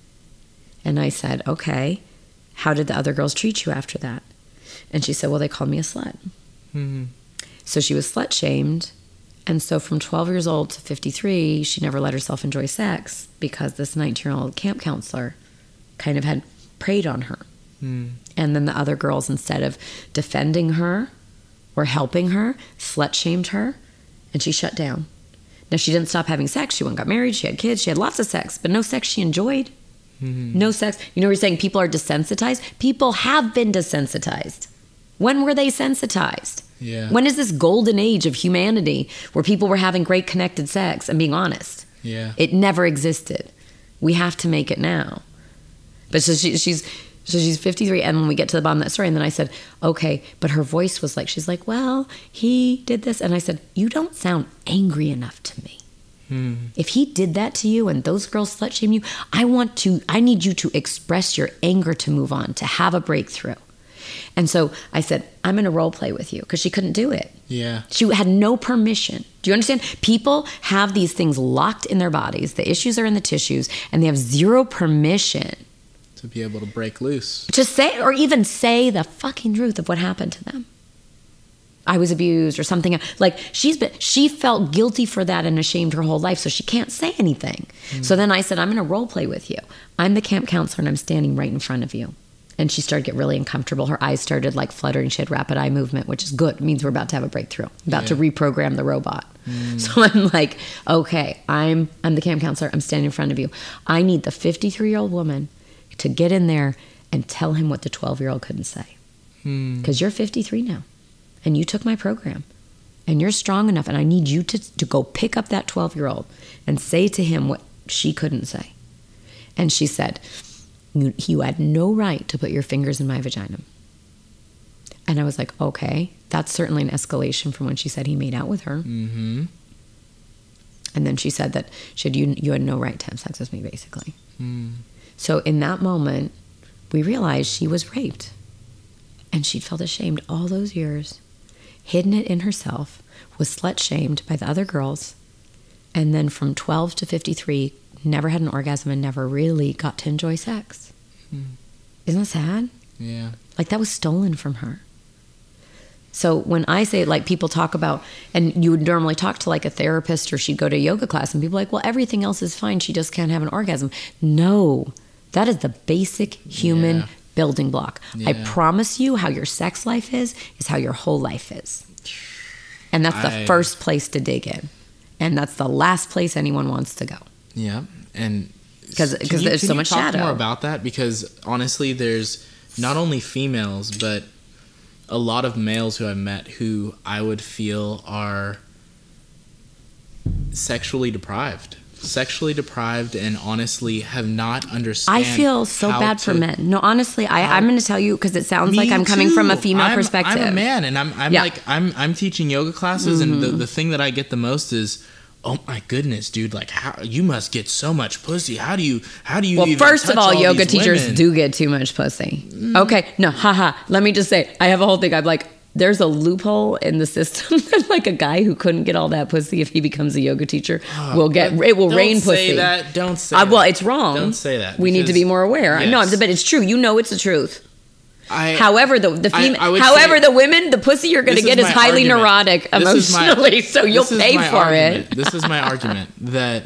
And I said, okay, how did the other girls treat you after that? And she said, well, they called me a slut. Mm-hmm. So she was slut shamed. And so from 12 years old to 53, she never let herself enjoy sex because this 19 year old camp counselor kind of had preyed on her. Mm. And then the other girls, instead of defending her or helping her, slut shamed her, and she shut down. Now, she didn't stop having sex. She went and got married. She had kids. She had lots of sex, but no sex she enjoyed. Mm-hmm. No sex. You know, we're saying people are desensitized. People have been desensitized. When were they sensitized? Yeah. When is this golden age of humanity where people were having great connected sex and being honest? Yeah. It never existed. We have to make it now. But so she, she's So she's 53. And when we get to the bottom of that story, and then I said, okay, but her voice was like, she's like, well, he did this. And I said, you don't sound angry enough to me. Hmm. If he did that to you and those girls slut shame you, I want to, I need you to express your anger to move on, to have a breakthrough. And so I said, I'm going to role play with you because she couldn't do it. Yeah. She had no permission. Do you understand? People have these things locked in their bodies. The issues are in the tissues, and they have zero permission To be able to break loose. to say or even say the fucking truth of what happened to them. I was abused or something like she's been she felt guilty for that and ashamed her whole life so she can't say anything. Mm. So then I said I'm going to role play with you. I'm the camp counselor and I'm standing right in front of you. And she started to get really uncomfortable. Her eyes started like fluttering. She had rapid eye movement, which is good. It means we're about to have a breakthrough. About to reprogram the robot. Mm. So I'm like, okay, I'm I'm the camp counselor. I'm standing in front of you. I need the 53 year old woman to get in there and tell him what the 12 year old couldn't say. Hmm. Because you're 53 now, and you took my program, and you're strong enough, and I need you to to go pick up that 12 year old and say to him what she couldn't say. And she said, you, you had no right to put your fingers in my vagina. And I was like, okay, that's certainly an escalation from when she said he made out with her. Mm-hmm. And then she said that she had, you, you had no right to have sex with me, basically. So in that moment, we realized she was raped. And she'd felt ashamed all those years, hidden it in herself, was slut shamed by the other girls. And then from 12 to 53, never had an orgasm and never really got to enjoy sex. Hmm. Isn't that sad? Yeah. Like that was stolen from her. So when I say like people talk about, and you would normally talk to like a therapist or she'd go to a yoga class and people are like, well, everything else is fine. She just can't have an orgasm. No, that is the basic human Yeah. Building block. I promise you how your sex life is, is how your whole life is. And that's the I- first place to dig in. And that's the last place anyone wants to go. Yeah, And because there's so much talk shadow. More about that because honestly, there's not only females but a lot of males who I've met who I would feel are sexually deprived, sexually deprived, and honestly have not understood. I feel so bad for men. No, honestly, I, I'm going to tell you because it sounds like I'm coming from a female perspective. I'm a man, and I'm I'm Yeah. like I'm I'm teaching yoga classes, and Mm-hmm. the, the thing that I get the most is. Oh my goodness, dude! Like, how you must get so much pussy? How do you? How do you? Well, first of touch all, yoga teachers women? do get too much pussy. Okay, no, haha. Let me just say, I have a whole thing. I'm like, there's a loophole in the system. like a guy who couldn't get all that pussy if he becomes a yoga teacher will get it will Don't rain say pussy. that. Don't say. Uh, well, it's wrong. Don't say that. We need to be more aware. No, Yes. but it's true. You know, it's the truth. I, However, the the I- I however, the women, the pussy you're going to get is my highly argument. neurotic is my- emotionally, so you'll is pay for argument. it. This is my argument that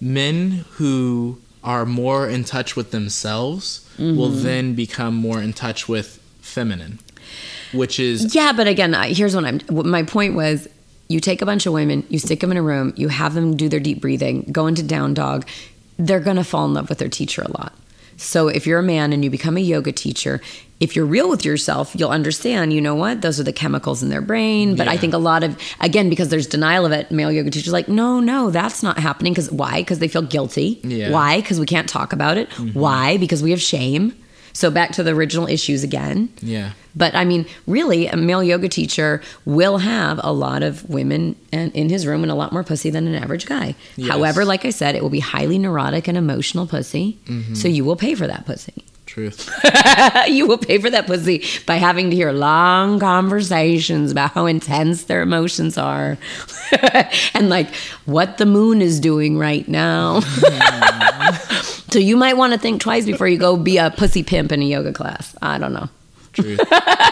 men who are more in touch with themselves will Mm-hmm. then become more in touch with feminine, which is Yeah, but again, here's what I'm. My point was: you take a bunch of women, you stick them in a room, you have them do their deep breathing, go into down dog. They're gonna fall in love with their teacher a lot. So if you're a man and you become a yoga teacher, if you're real with yourself, you'll understand. You know what? Those are the chemicals in their brain. But I think a lot of again because there's denial of it. Male yoga teachers are like, no, no, that's not happening. Because why? Because they feel guilty. Yeah. Why? Because we can't talk about it. Mm-hmm. Why? Because we have shame. So back to the original issues again. yeah. But I mean, really, a male yoga teacher will have a lot of women in in his room and a lot more pussy than an average guy. Yes. However, like I said, it will be highly neurotic and emotional pussy. Mm-hmm. So you will pay for that pussy. Truth. you will pay for that pussy by having to hear long conversations about how intense their emotions are and like what the moon is doing right now. Mm-hmm. So you might want to think twice before you go be a pussy pimp in a yoga class. I don't know. Truth.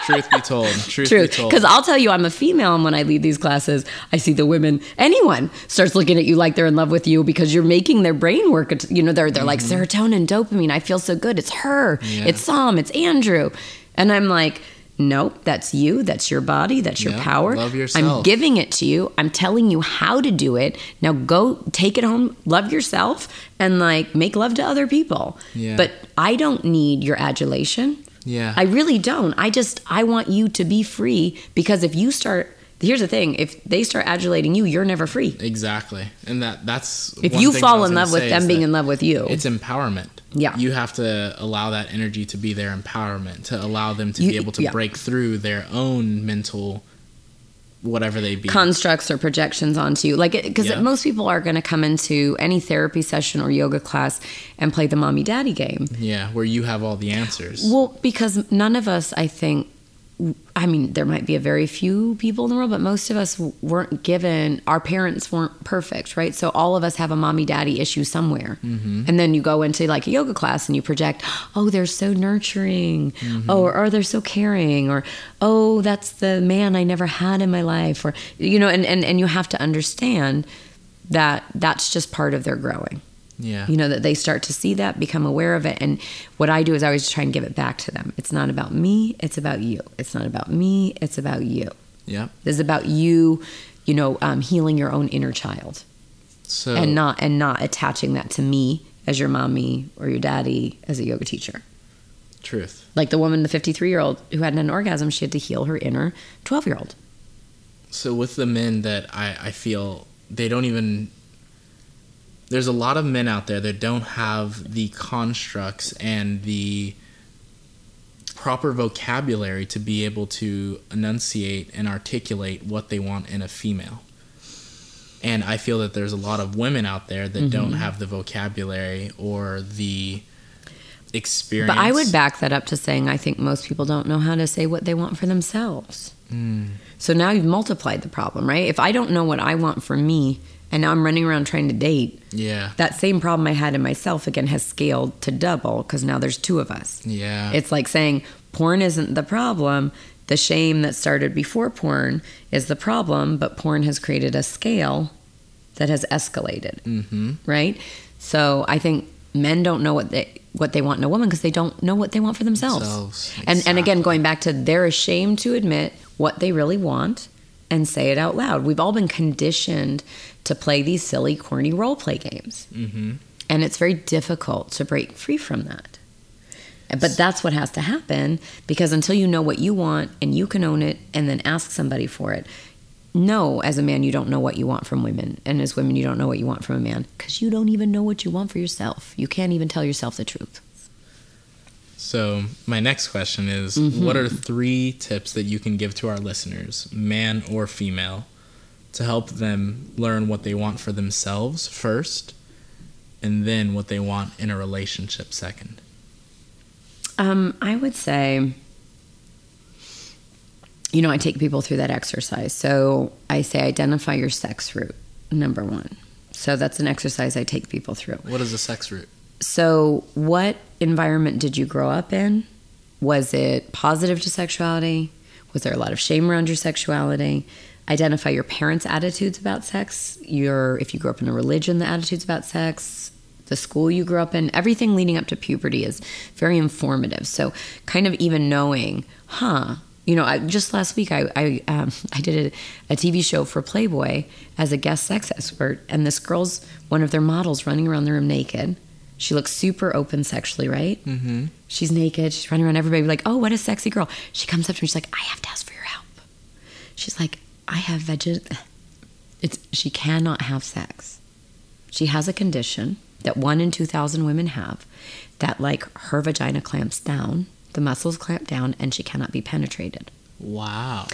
Truth be told. Truth, Truth. be told. Because I'll tell you, I'm a female, and when I lead these classes, I see the women, anyone starts looking at you like they're in love with you because you're making their brain work. You know, they're they're like serotonin, dopamine. I feel so good. It's her. Mm-hmm. Yeah. It's Sam. It's Andrew. And I'm like, nope, that's you. That's your body. That's your Yeah, power. love yourself. I'm giving it to you. I'm telling you how to do it. Now go take it home. Love yourself and like make love to other people. Yeah. But I don't need your adulation. Yeah. I really don't. I just I want you to be free because if you start here's the thing: if they start adulating you, you're never free. Exactly, and that that's If you fall in love with them being in love with you, it's empowerment. Yeah. you have to allow that energy to be their empowerment to allow them to You- be able to yeah. break through their own mental whatever they be. constructs or projections onto you. Like, because Yeah. most people are going to come into any therapy session or yoga class and play the mommy daddy game. yeah, where you have all the answers. Well, because none of us, I think, I mean, there might be a very few people in the world, but most of us weren't given, our parents weren't perfect, right? So all of us have a mommy daddy issue somewhere. Mm-hmm. And then you go into like a yoga class and you project, oh, they're so nurturing. Mm-hmm. Oh, or, or they're so caring. Or, oh, that's the man I never had in my life. Or, you know, and, and, and you have to understand that that's just part of their growing yeah, you know that they start to see that become aware of it. And what i do is i always try and give it back to them. It's not about me it's about you. It's not about me it's about you. Yeah. it's about you you know um, healing your own inner child. So and not and not attaching that to me as your mommy or your daddy as a yoga teacher. Truth. like the woman the 53 year old who had an orgasm she had to heal her inner 12 year old So with the men that I, I feel they don't even there's a lot of men out there that don't have the constructs and the proper vocabulary to be able to enunciate and articulate what they want in a female. And I feel that there's a lot of women out there that don't mm-hmm. have the vocabulary or the experience. but i would back that up to saying i think most people don't know how to say what they want for themselves mm. So now you've multiplied the problem, right? If I don't know what I want for me and now I'm running around trying to date, Yeah. that same problem I had in myself again has scaled to double because now there's two of us. Yeah. It's like saying porn isn't the problem. The shame that started before porn is the problem, but porn has created a scale that has escalated. mm-hmm. Right? So I think men don't know what they what they want in a woman because they don't know what they want for themselves. Themselves, And and again going back to they're ashamed to admit what they really want and say it out loud. We've all been conditioned to play these silly corny role play games. Mm-hmm. And it's very difficult to break free from that. But that's what has to happen because until you know what you want and you can own it and then ask somebody for it, no, as a man, you don't know what you want from women. And as women, you don't know what you want from a man because you don't even know what you want for yourself. You can't even tell yourself the truth. So, my next question is what are three tips that you can give to our listeners, man or female, to help them learn what they want for themselves first and then what they want in a relationship second? Um, I would say, you know, I take people through that exercise. So I say, identify your sex root, number one. So that's an exercise I take people through. What is a sex root? So, what environment did you grow up in? Was it positive to sexuality? Was there a lot of shame around your sexuality? Identify your parents' attitudes about sex. Your if you grew up in a religion, the attitudes about sex, the school you grew up in, everything leading up to puberty is very informative. So, kind of even knowing, huh? You know, I, just last week I I, um, I did a, a TV show for Playboy as a guest sex expert, and this girl's one of their models running around the room naked. She looks super open sexually, right? Mm-hmm. She's naked. She's running around everybody like, oh, what a sexy girl. She comes up to me. She's like, I have to ask for your help. She's like, I have veg. It's she cannot have sex. She has a condition that one in two thousand women have, that like her vagina clamps down, the muscles clamp down, and she cannot be penetrated. Wow.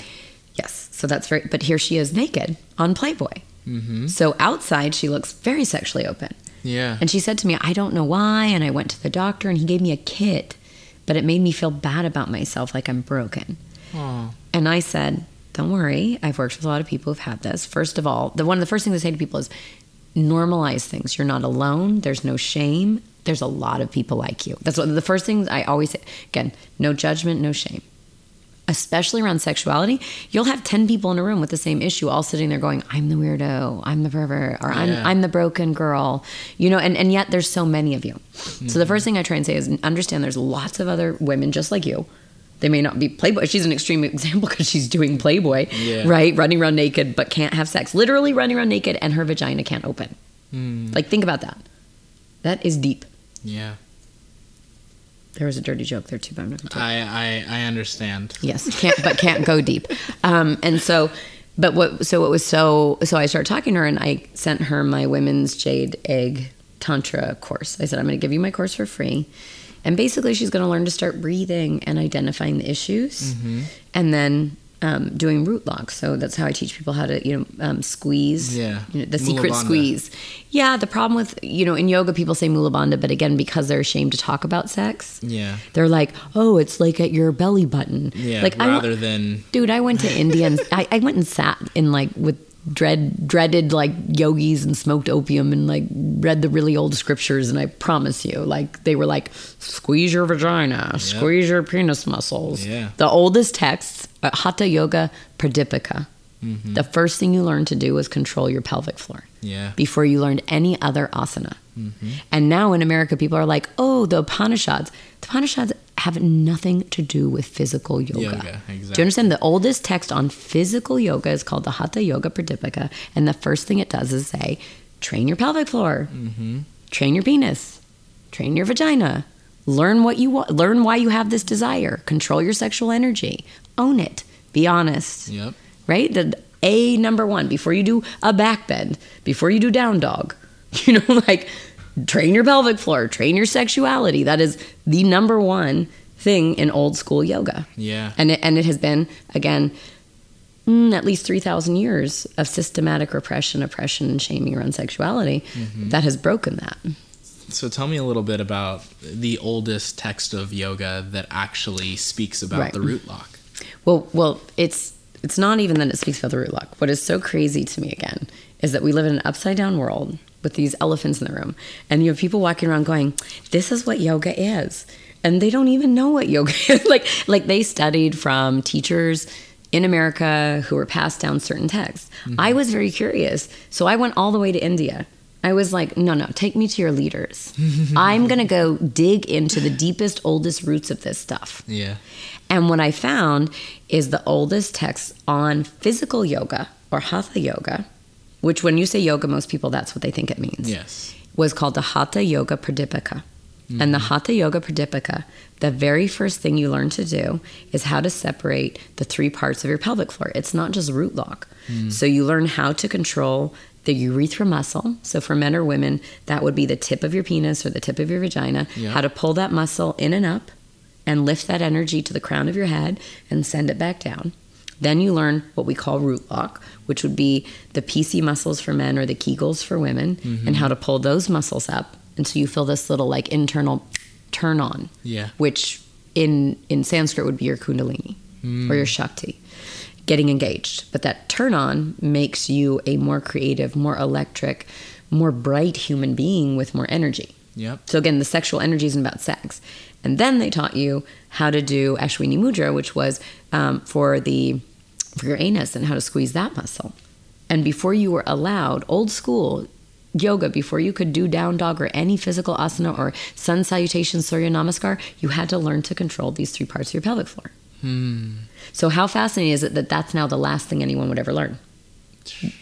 Yes, so that's very. But here she is naked on Playboy. Mm-hmm. So outside she looks very sexually open. Yeah. And she said to me, I don't know why. And I went to the doctor and he gave me a kit, but it made me feel bad about myself, like I'm broken. Aw. And I said, Don't worry. I've worked with a lot of people who've had this. First of all, the one of the first things I say to people is normalize things. You're not alone. There's no shame. There's a lot of people like you. That's one of the first things I always say. Again, no judgment, no shame. Especially around sexuality, you'll have 10 people in a room with the same issue, all sitting there going, I'm the weirdo, I'm the pervert, or I'm, Yeah. I'm the broken girl. You know, and, and yet there's so many of you. So the mm-hmm. first thing I try and say is understand there's lots of other women just like you. They may not be Playboy. She's an extreme example because she's doing Playboy, Yeah. right? Running around naked, but can't have sex. Literally running around naked, and her vagina can't open. Hmm. Like, think about that. That is deep. Yeah. There was a dirty joke there too, but I'm not going to. I, I I understand. Yes, can't but can't go deep. Um, and so but what so it was so so I started talking to her and I sent her my women's jade egg tantra course. I said I'm going to give you my course for free. And basically she's going to learn to start breathing and identifying the issues Mm-hmm. and then um, doing root locks. So that's how I teach people how to, you know, um, squeeze. Yeah. You know, the secret squeeze. Yeah. The problem with, you know, in yoga, people say mula bandha, but again, because they're ashamed to talk about sex, Yeah. they're like, oh, it's like at your belly button. Yeah. Like, I rather than Dude, I went to India and I, I went and sat in like with dread dreaded like yogis and smoked opium and like read the really old scriptures and I promise you, like they were like, squeeze your vagina, squeeze your penis muscles. Yeah. The oldest texts, uh, Hatha Yoga Pradipika. Mm-hmm. The first thing you learned to do was control your pelvic floor yeah. before you learned any other asana. And now in America, people are like, oh, the Upanishads. The Upanishads have nothing to do with physical yoga. Yoga, Do you understand? The oldest text on physical yoga is called the Hatha Yoga Pradipika. And the first thing it does is say, train your pelvic floor, train your penis, train your vagina. Learn what you want. Learn why you have this desire. Control your sexual energy. Own it. Be honest Yep. right? The A number one before you do a back bend, before you do down dog, you know, like train your pelvic floor, train your sexuality. That is the number one thing in old school yoga. Yeah. And it, and it has been again mm, at least 3000 years of systematic repression, oppression and shaming around sexuality that has broken that. So tell me a little bit about the oldest text of yoga that actually speaks about Right. the root lock. Well, well, it's it's not even that it speaks about the root lock. What is so crazy to me again is that we live in an upside down world with these elephants in the room, and you have people walking around going, "This is what yoga is," and they don't even know what yoga is. like, like they studied from teachers in America who were passed down certain texts. I mm-hmm. was very curious, so I went all the way to India. I was like, no, no, take me to your leaders. I'm going to go dig into the deepest, oldest roots of this stuff. Yeah. And what I found is the oldest text on physical yoga or hatha yoga, which when you say yoga, most people that's what they think it means, Yes. was called the Hatha Yoga Pradipika. And the mm-hmm. Hatha Yoga Pradipika, the very first thing you learn to do is how to separate the three parts of your pelvic floor. It's not just root lock. Mm. So you learn how to control the urethra muscle. So for men or women, that would be the tip of your penis or the tip of your vagina, Yeah. how to pull that muscle in and up and lift that energy to the crown of your head and send it back down. Then you learn what we call root lock, which would be the PC muscles for men or the Kegels for women, mm-hmm. and how to pull those muscles up And so you feel this little like internal turn on, Yeah. which in in Sanskrit would be your Kundalini mm. or your Shakti, getting engaged. But that turn on makes you a more creative, more electric, more bright human being with more energy. Yep. So again, the sexual energy isn't about sex. And then they taught you how to do Ashwini Mudra, which was um, for the for your anus and how to squeeze that muscle. And before you were allowed, old school yoga, before you could do down dog or any physical asana or sun salutation, surya namaskar, you had to learn to control these three parts of your pelvic floor. So how fascinating is it that that's now the last thing anyone would ever learn?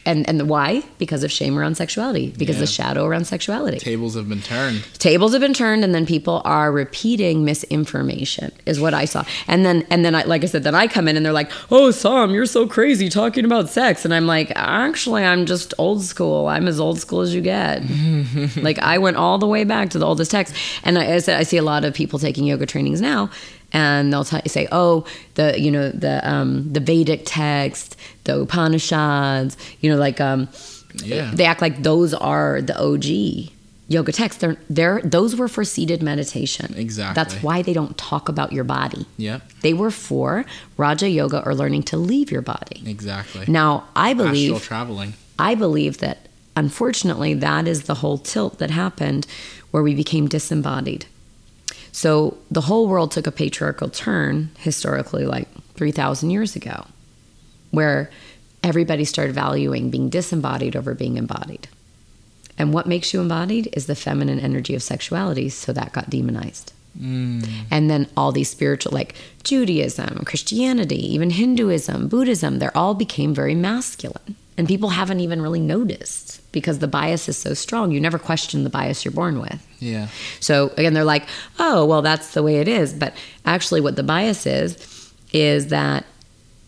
And and why? Because of shame around sexuality, because Yeah. the shadow around sexuality. Tables have been turned. tables have been turned and then people are repeating misinformation is what i saw. And then and then I, like i said then i come in and they're like oh sam you're so crazy talking about sex. And i'm like actually i'm just old school. I'm as old school as you get. Like i went all the way back to the oldest text. And I, I said i see a lot of people taking yoga trainings now and they'll t- say, "Oh, the you know the um, the Vedic text, the Upanishads, you know, like um, Yeah. they act like those are the OG yoga texts. They're they're those were for seated meditation. Exactly. That's why they don't talk about your body. Yep. They were for Raja Yoga or learning to leave your body. Exactly. Now, I believe Astral traveling. I believe that unfortunately that is the whole tilt that happened where we became disembodied. So the whole world took a patriarchal turn historically like 3000 years ago where everybody started valuing being disembodied over being embodied. And what makes you embodied is the feminine energy of sexuality, so that got demonized. Mm. And then all these spiritual, like Judaism, Christianity, even Hinduism, Buddhism, they all became very masculine. And people haven't even really noticed because the bias is so strong. You never question the bias you're born with. Yeah. So again, they're like, oh, well, that's the way it is. But actually, what the bias is, is that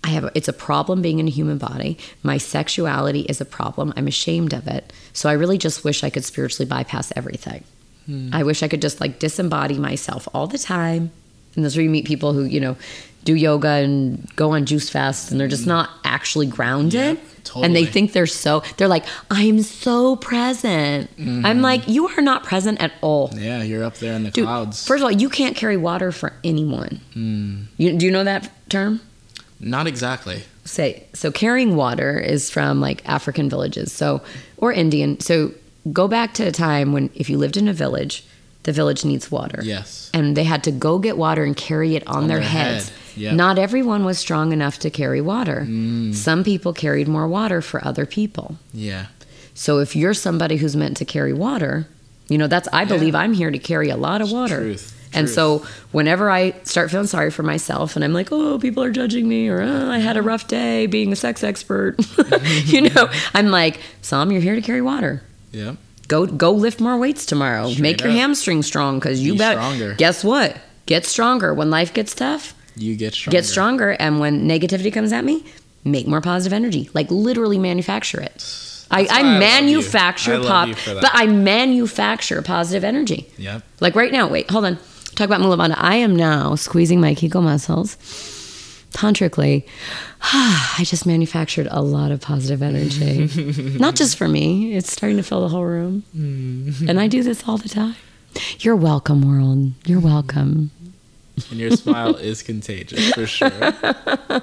I have a, it's a problem being in a human body. My sexuality is a problem. I'm ashamed of it. So I really just wish I could spiritually bypass everything. Hmm. I wish I could just like disembody myself all the time. And that's where you meet people who, you know, do yoga and go on juice fasts and they're just hmm. not actually grounded. Yeah, And they think they're so, they're like, I'm so present. Mm-hmm. I'm like, you are not present at all. Yeah, you're up there in the Dude, clouds. first of all, you can't carry water for anyone. Mm. You, do you know that term? Not exactly. say so carrying water is from like african villages so or indian so go back to a time when if you lived in a village the village needs water Yes. and they had to go get water and carry it on, On their, their heads head, yep. not everyone was strong enough to carry water Mm. some people carried more water for other people Yeah. so if you're somebody who's meant to carry water you know that's i believe i'm here to carry a lot of water Truth. and Truth. so whenever I start feeling sorry for myself and I'm like, oh, people are judging me or oh, I had a rough day being a sex expert, you know, I'm like, Sam, you're here to carry water. Yeah. Go go lift more weights tomorrow. Straight Make your up. hamstrings strong because you Be bet. stronger. Guess what? Get stronger. When life gets tough, You get stronger. get stronger. And when negativity comes at me, make more positive energy. Like literally manufacture it. I, I I manufacture I pop, you for that. but I manufacture positive energy. Yep. Like right now, wait, hold on. Talk about mula bandha. I am now squeezing my Kegel muscles tantrically. I just manufactured a lot of positive energy. Not just for me, it's starting to fill the whole room. Hmm. and I do this all the time. You're welcome, world. You're welcome. And your smile is contagious for sure.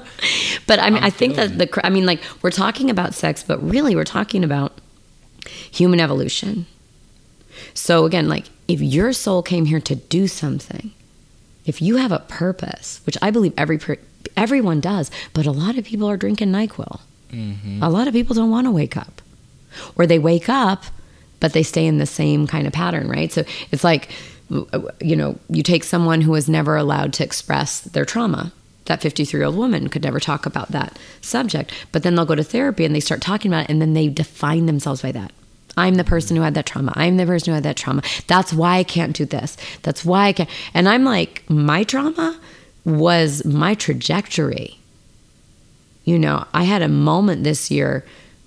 But I mean, I'm I think that the, I mean, like, we're talking about sex, but really we're talking about human evolution. So again, like, if your soul came here to do something, if you have a purpose, which I believe every per- everyone does, but a lot of people are drinking Nyquil. Mm-hmm. A lot of people don't want to wake up, or they wake up, but they stay in the same kind of pattern, right? So it's like, you know, you take someone who was never allowed to express their trauma. That 53 year old woman could never talk about that subject, but then they'll go to therapy and they start talking about it, and then they define themselves by that. I'm the person who had that trauma. I'm the person who had that trauma. That's why I can't do this. That's why I can't. And I'm like, my trauma was my trajectory. You know, I had a moment this year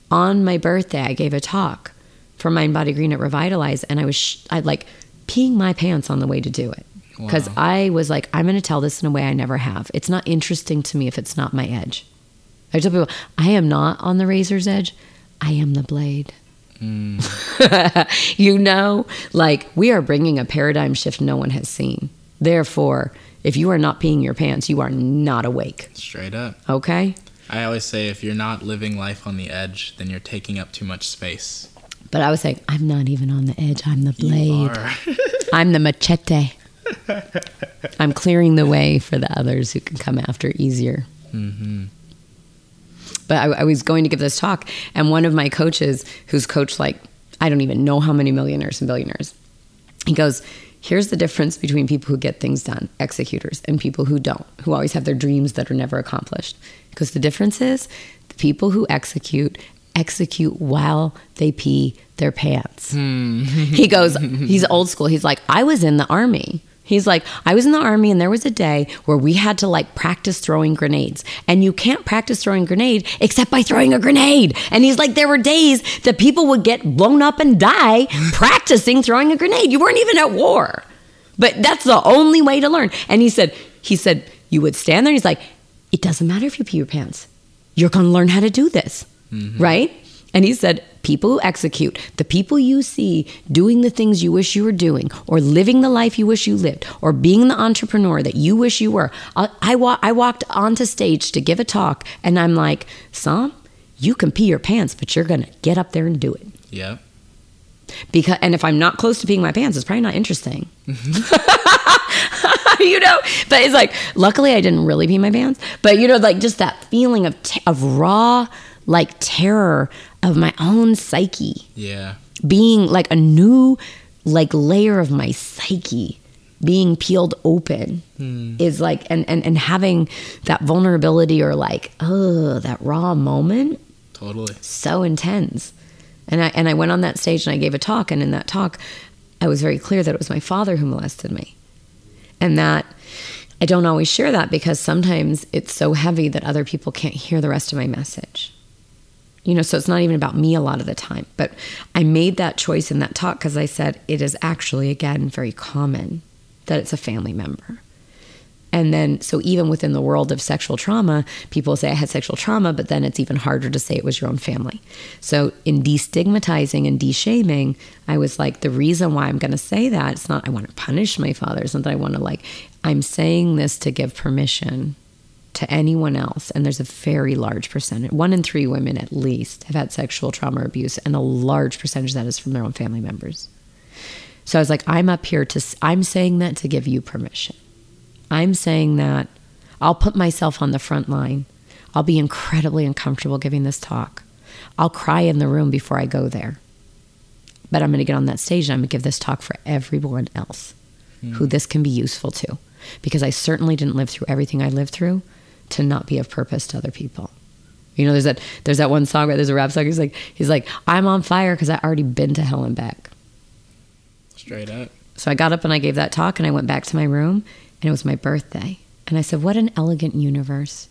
on my birthday. I gave a talk for Mind Body Green at Revitalize, and I was sh- I like peeing my pants on the way to do it because Wow. I was like, I'm going to tell this in a way I never have. It's not interesting to me if it's not my edge. I tell people, I am not on the razor's edge. I am the blade. Hmm. you know, like we are bringing a paradigm shift no one has seen. Therefore, if you are not peeing your pants, you are not awake. Straight up. Okay? I always say if you're not living life on the edge, then you're taking up too much space. But I was like, I'm not even on the edge. I'm the blade. I'm the machete. I'm clearing the way for the others who can come after easier. Mm-hmm. But I, I was going to give this talk, and one of my coaches, who's coached like, I don't even know how many millionaires and billionaires, he goes, Here's the difference between people who get things done, executors, and people who don't, who always have their dreams that are never accomplished. Because the difference is the people who execute execute while they pee their pants. Hmm. he goes, he's old school. He's like, I was in the army. He's like, I was in the army and there was a day where we had to like practice throwing grenades. And you can't practice throwing a grenade except by throwing a grenade. And he's like, there were days that people would get blown up and die practicing throwing a grenade. You weren't even at war. But that's the only way to learn. And he said, he said, you would stand there and he's like, it doesn't matter if you pee your pants. You're going to learn how to do this. Mm-hmm. Right? And he said, people who execute, the people you see doing the things you wish you were doing, or living the life you wish you lived, or being the entrepreneur that you wish you were. I, I, wa- I walked onto stage to give a talk, and I'm like, Sam, you can pee your pants, but you're going to get up there and do it. Yeah. Because, and if I'm not close to peeing my pants, it's probably not interesting. Mm-hmm. you know, but it's like, luckily I didn't really pee my pants, but you know, like just that feeling of, te- of raw, like terror of my own psyche Yeah. being like a new, like layer of my psyche being peeled open hmm. is like, and, and, and having that vulnerability or like, oh, that raw moment Totally. so intense. And I and I went on that stage and I gave a talk and in that talk I was very clear that it was my father who molested me. And that I don't always share that because sometimes it's so heavy that other people can't hear the rest of my message. You know, so it's not even about me a lot of the time. But I made that choice in that talk because I said it is actually, again, very common that it's a family member. And then, so even within the world of sexual trauma, people say I had sexual trauma, but then it's even harder to say it was your own family. So, in destigmatizing and deshaming, I was like, the reason why I'm going to say that, it's not I want to punish my father, it's not that I want to like, I'm saying this to give permission to anyone else. And there's a very large percentage, one in three women at least, have had sexual trauma or abuse, and a large percentage of that is from their own family members. So I was like, I'm up here to, I'm saying that to give you permission. I'm saying that I'll put myself on the front line. I'll be incredibly uncomfortable giving this talk. I'll cry in the room before I go there. But I'm going to get on that stage and I'm going to give this talk for everyone else mm. who this can be useful to. Because I certainly didn't live through everything I lived through to not be of purpose to other people. You know, there's that there's that one song? There's a rap song. He's like, he's like, I'm on fire because I already been to hell and back. Straight up. So I got up and I gave that talk and I went back to my room and it was my birthday. And I said, What an elegant universe.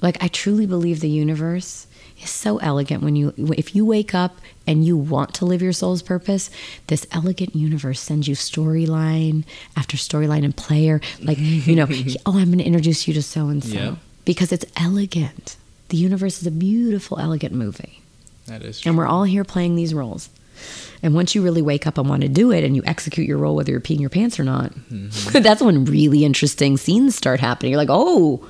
Like, I truly believe the universe is so elegant when you, if you wake up and you want to live your soul's purpose, this elegant universe sends you storyline after storyline and player. Like, you know, oh, I'm going to introduce you to so and so because it's elegant. The universe is a beautiful, elegant movie. That is true. And we're all here playing these roles. And once you really wake up and want to do it and you execute your role, whether you're peeing your pants or not, mm-hmm. that's when really interesting scenes start happening. You're like, oh,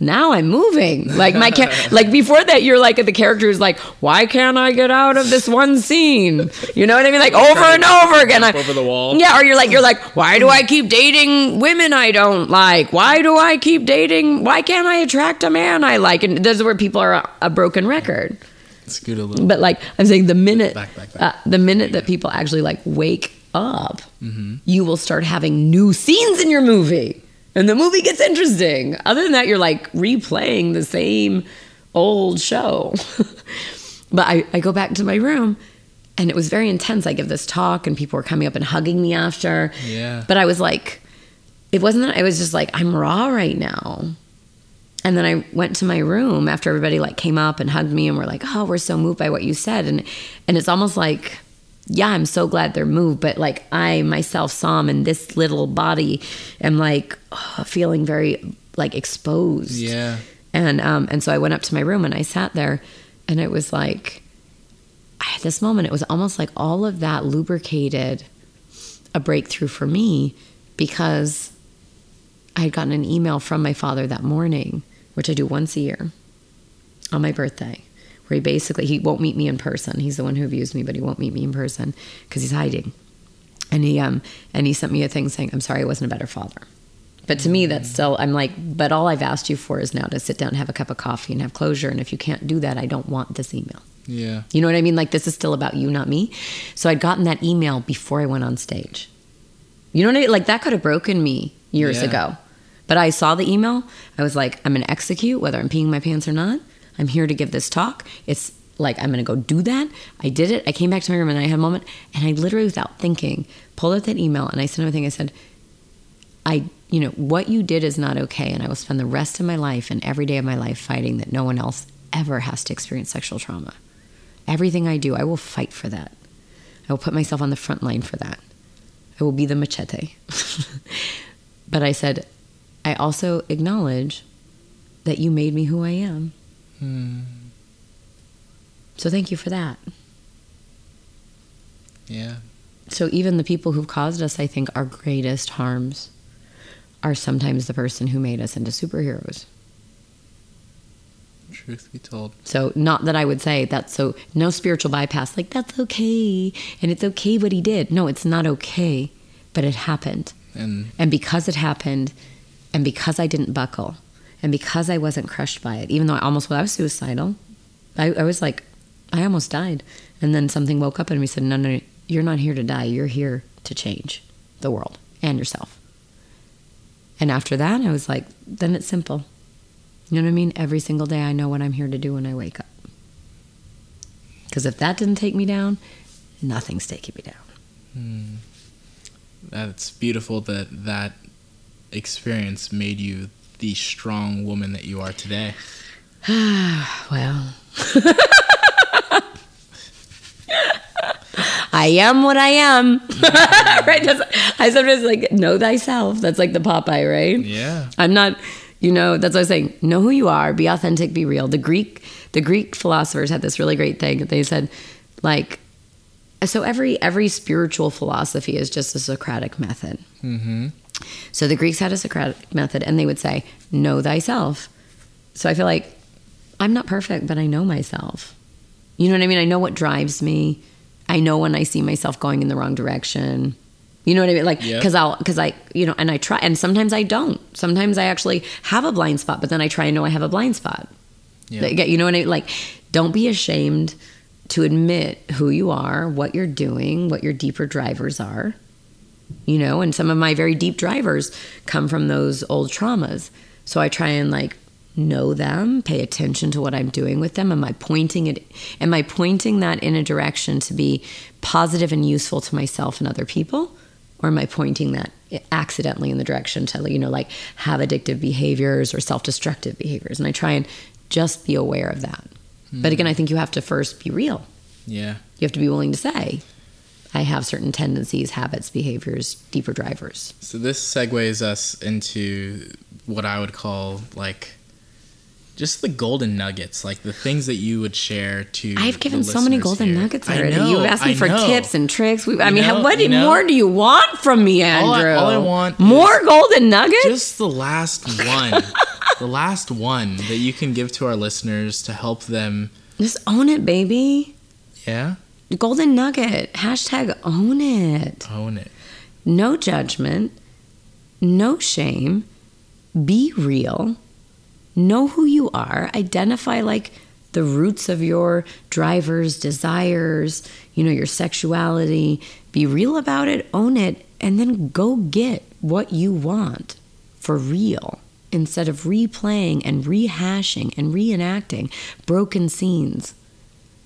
now I'm moving. Like my char- like before that, you're like the character is like, why can't I get out of this one scene? You know what I mean? Like over and over again. I, over the wall. Yeah, or you're like you're like, why do I keep dating women I don't like? Why do I keep dating? Why can't I attract a man I like? And this is where people are a, a broken record. Scoot a little. But like I'm saying, the minute back, back, back. Uh, the minute that people actually like wake up, mm-hmm. you will start having new scenes in your movie, and the movie gets interesting. Other than that, you're like replaying the same old show. but I, I go back to my room. And it was very intense. I give this talk, and people were coming up and hugging me after. Yeah. But I was like, it wasn't that. I was just like, I'm raw right now. And then I went to my room after everybody like came up and hugged me and were like, "Oh, we're so moved by what you said." And and it's almost like yeah, I'm so glad they're moved, but like I myself saw them in this little body am like oh, feeling very like exposed. Yeah. And um and so I went up to my room and I sat there and it was like I had this moment it was almost like all of that lubricated a breakthrough for me because I had gotten an email from my father that morning which I do once a year on my birthday, where he basically he won't meet me in person. He's the one who abused me, but he won't meet me in person because he's hiding. And he um and he sent me a thing saying, "I'm sorry, I wasn't a better father." But to me, that's still I'm like, but all I've asked you for is now to sit down and have a cup of coffee and have closure. And if you can't do that, I don't want this email. Yeah. You know what I mean? Like this is still about you, not me. So I'd gotten that email before I went on stage. You know what I mean? Like that could have broken me years Yeah. ago. But I saw the email. I was like, I'm going to execute whether I'm peeing my pants or not. I'm here to give this talk. It's like, I'm going to go do that. I did it. I came back to my room and I had a moment and I literally, without thinking, pulled out that email and I sent him a everything. I said, I, you know, what you did is not okay. And I will spend the rest of my life and every day of my life fighting that no one else ever has to experience sexual trauma. Everything I do, I will fight for that. I will put myself on the front line for that. I will be the machete. but I said, I also acknowledge that you made me who I am. Hmm. So thank you for that. Yeah. So even the people who've caused us, I think, our greatest harms are sometimes the person who made us into superheroes. Truth be told. So not that I would say that's so no spiritual bypass, like that's okay and it's okay what he did. No, it's not okay, but it happened. And And because it happened, and because I didn't buckle, and because I wasn't crushed by it, even though I almost well, I was suicidal. I, I was like, I almost died. And then something woke up in me said, No, no, you're not here to die. You're here to change the world and yourself. And after that, I was like, then it's simple. You know what I mean? Every single day, I know what I'm here to do when I wake up. Because if that didn't take me down, nothing's taking me down. Hmm. that's beautiful that that experience made you the strong woman that you are today? Well, I am what I am. right? That's, I sometimes like know thyself. That's like the Popeye, right? Yeah. I'm not, you know, that's what I was saying. Know who you are, be authentic, be real. The Greek, the Greek philosophers had this really great thing. They said, like, so every every spiritual philosophy is just a Socratic method. Mm-hmm. So the Greeks had a Socratic method, and they would say, "Know thyself." So I feel like I'm not perfect, but I know myself. You know what I mean? I know what drives me. I know when I see myself going in the wrong direction. You know what I mean? Like, because I'll, because I, you know, and I try, and sometimes I don't. Sometimes I actually have a blind spot, but then I try and know I have a blind spot. Yeah. You know what I mean? Like, don't be ashamed to admit who you are, what you're doing, what your deeper drivers are. You know, and some of my very deep drivers come from those old traumas. So I try and like know them, pay attention to what I'm doing with them. Am I pointing it am I pointing that in a direction to be positive and useful to myself and other people? Or am I pointing that accidentally in the direction to, you know, like have addictive behaviors or self destructive behaviors? And I try and just be aware of that. But hmm. again, I think you have to first be real. Yeah. You have to be willing to say, I have certain tendencies, habits, behaviors, deeper drivers. So this segues us into what I would call like just the golden nuggets, like the things that you would share to. I've given so many golden here. nuggets already. know, You've asked me I for know. tips and tricks. We, I You mean, know, what more do you want from me, All I- Andrew? all I want more golden nuggets. Just the last one, the last one that you can give to our listeners to help them. Just own it, baby. Yeah, Golden nugget. Hashtag own it. own it. No judgment. No shame. Be real. Know who you are. Identify like the roots of your drivers, desires, you know, your sexuality. Be real about it, own it, and then go get what you want for real instead of replaying and rehashing and reenacting broken scenes,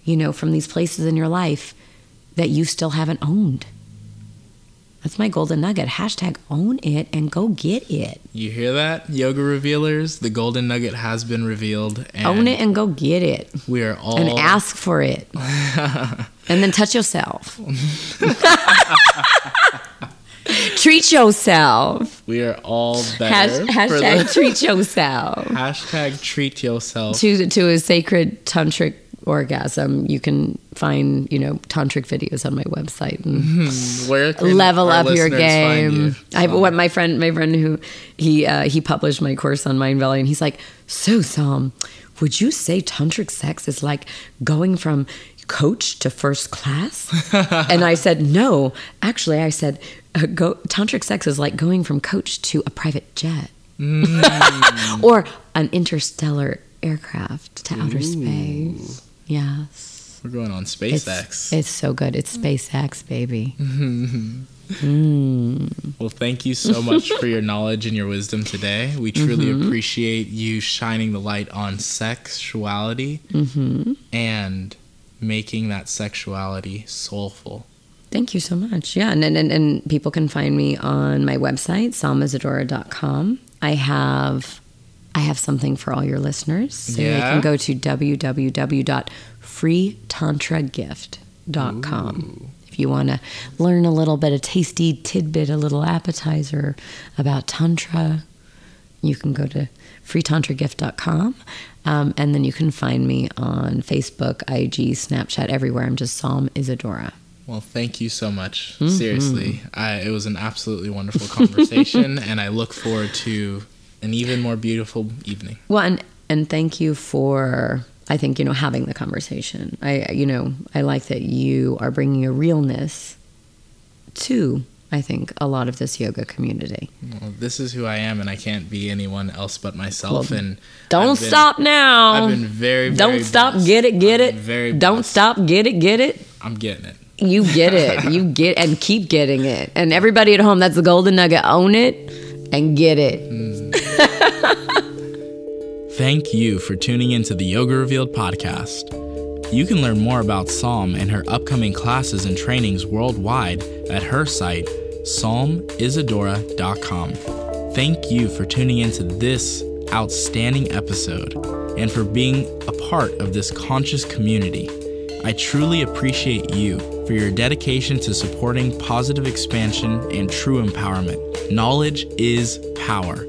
you know, from these places in your life that you still haven't owned. That's my golden nugget. Hashtag own it and go get it. You hear that, yoga revealers? The golden nugget has been revealed, and own it and go get it. we are all And ask for it. and then touch yourself. treat yourself. We are all better. for hashtag treat yourself. hashtag treat yourself. To, to a sacred tantric orgasm, you can find, you know, tantric videos on my website and Where can level up your game. you? I what my friend my friend who he uh, he published my course on Mindvalley and he's like, "So Psalm, would you say tantric sex is like going from coach to first class?" and I said, "No, actually I said uh, go tantric sex is like going from coach to a private jet." or an interstellar aircraft to outer space. Yes. We're going on It's, SpaceX. it's so good. It's SpaceX, baby. well, thank you so much for your knowledge and your wisdom today. We truly Mm-hmm. appreciate you shining the light on sexuality Mm-hmm. and making that sexuality soulful. Thank you so much. Yeah, and, and, and people can find me on my website, psalmisadora.com. I have I have something for all your listeners. So they Yeah? can go to www.freetantragift.com. If you want to learn a little bit, a tasty tidbit, a little appetizer about Tantra, you can go to freetantragift.com. Um, and then you can find me on Facebook, IG, Snapchat, everywhere. I'm just Psalm Isadora. Well, thank you so much. Mm-hmm. Seriously, I, it was an absolutely wonderful conversation, and I look forward to an even more beautiful evening. Well, and and thank you for I think you know having the conversation. I you know I like that you are bringing a realness to I think a lot of this yoga community. Well, this is who I am, and I can't be anyone else but myself. Well, and Don't been- stop now. I've been very, very Don't stop. blessed. Get it. Get I've it. Very. Don't blessed. stop. Get it. Get it. I'm getting it. You get it. you get and keep getting it. And everybody at home, that's the golden nugget. Own it and get it. Mm. Thank you for tuning into the Yoga Revealed podcast. You can learn more about Psalm and her upcoming classes and trainings worldwide at her site, psalmisadora.com. Thank you for tuning into this outstanding episode and for being a part of this conscious community. I truly appreciate you for your dedication to supporting positive expansion and true empowerment. Knowledge is power.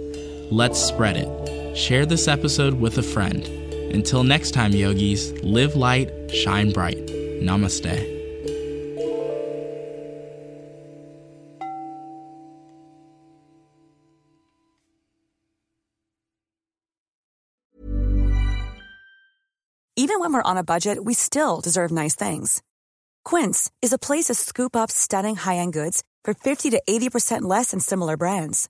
Let's spread it. Share this episode with a friend. Until next time, yogis, live light, shine bright. Namaste. Even when we're on a budget, we still deserve nice things. Quince is a place to scoop up stunning high end goods for 50 to 80% less than similar brands.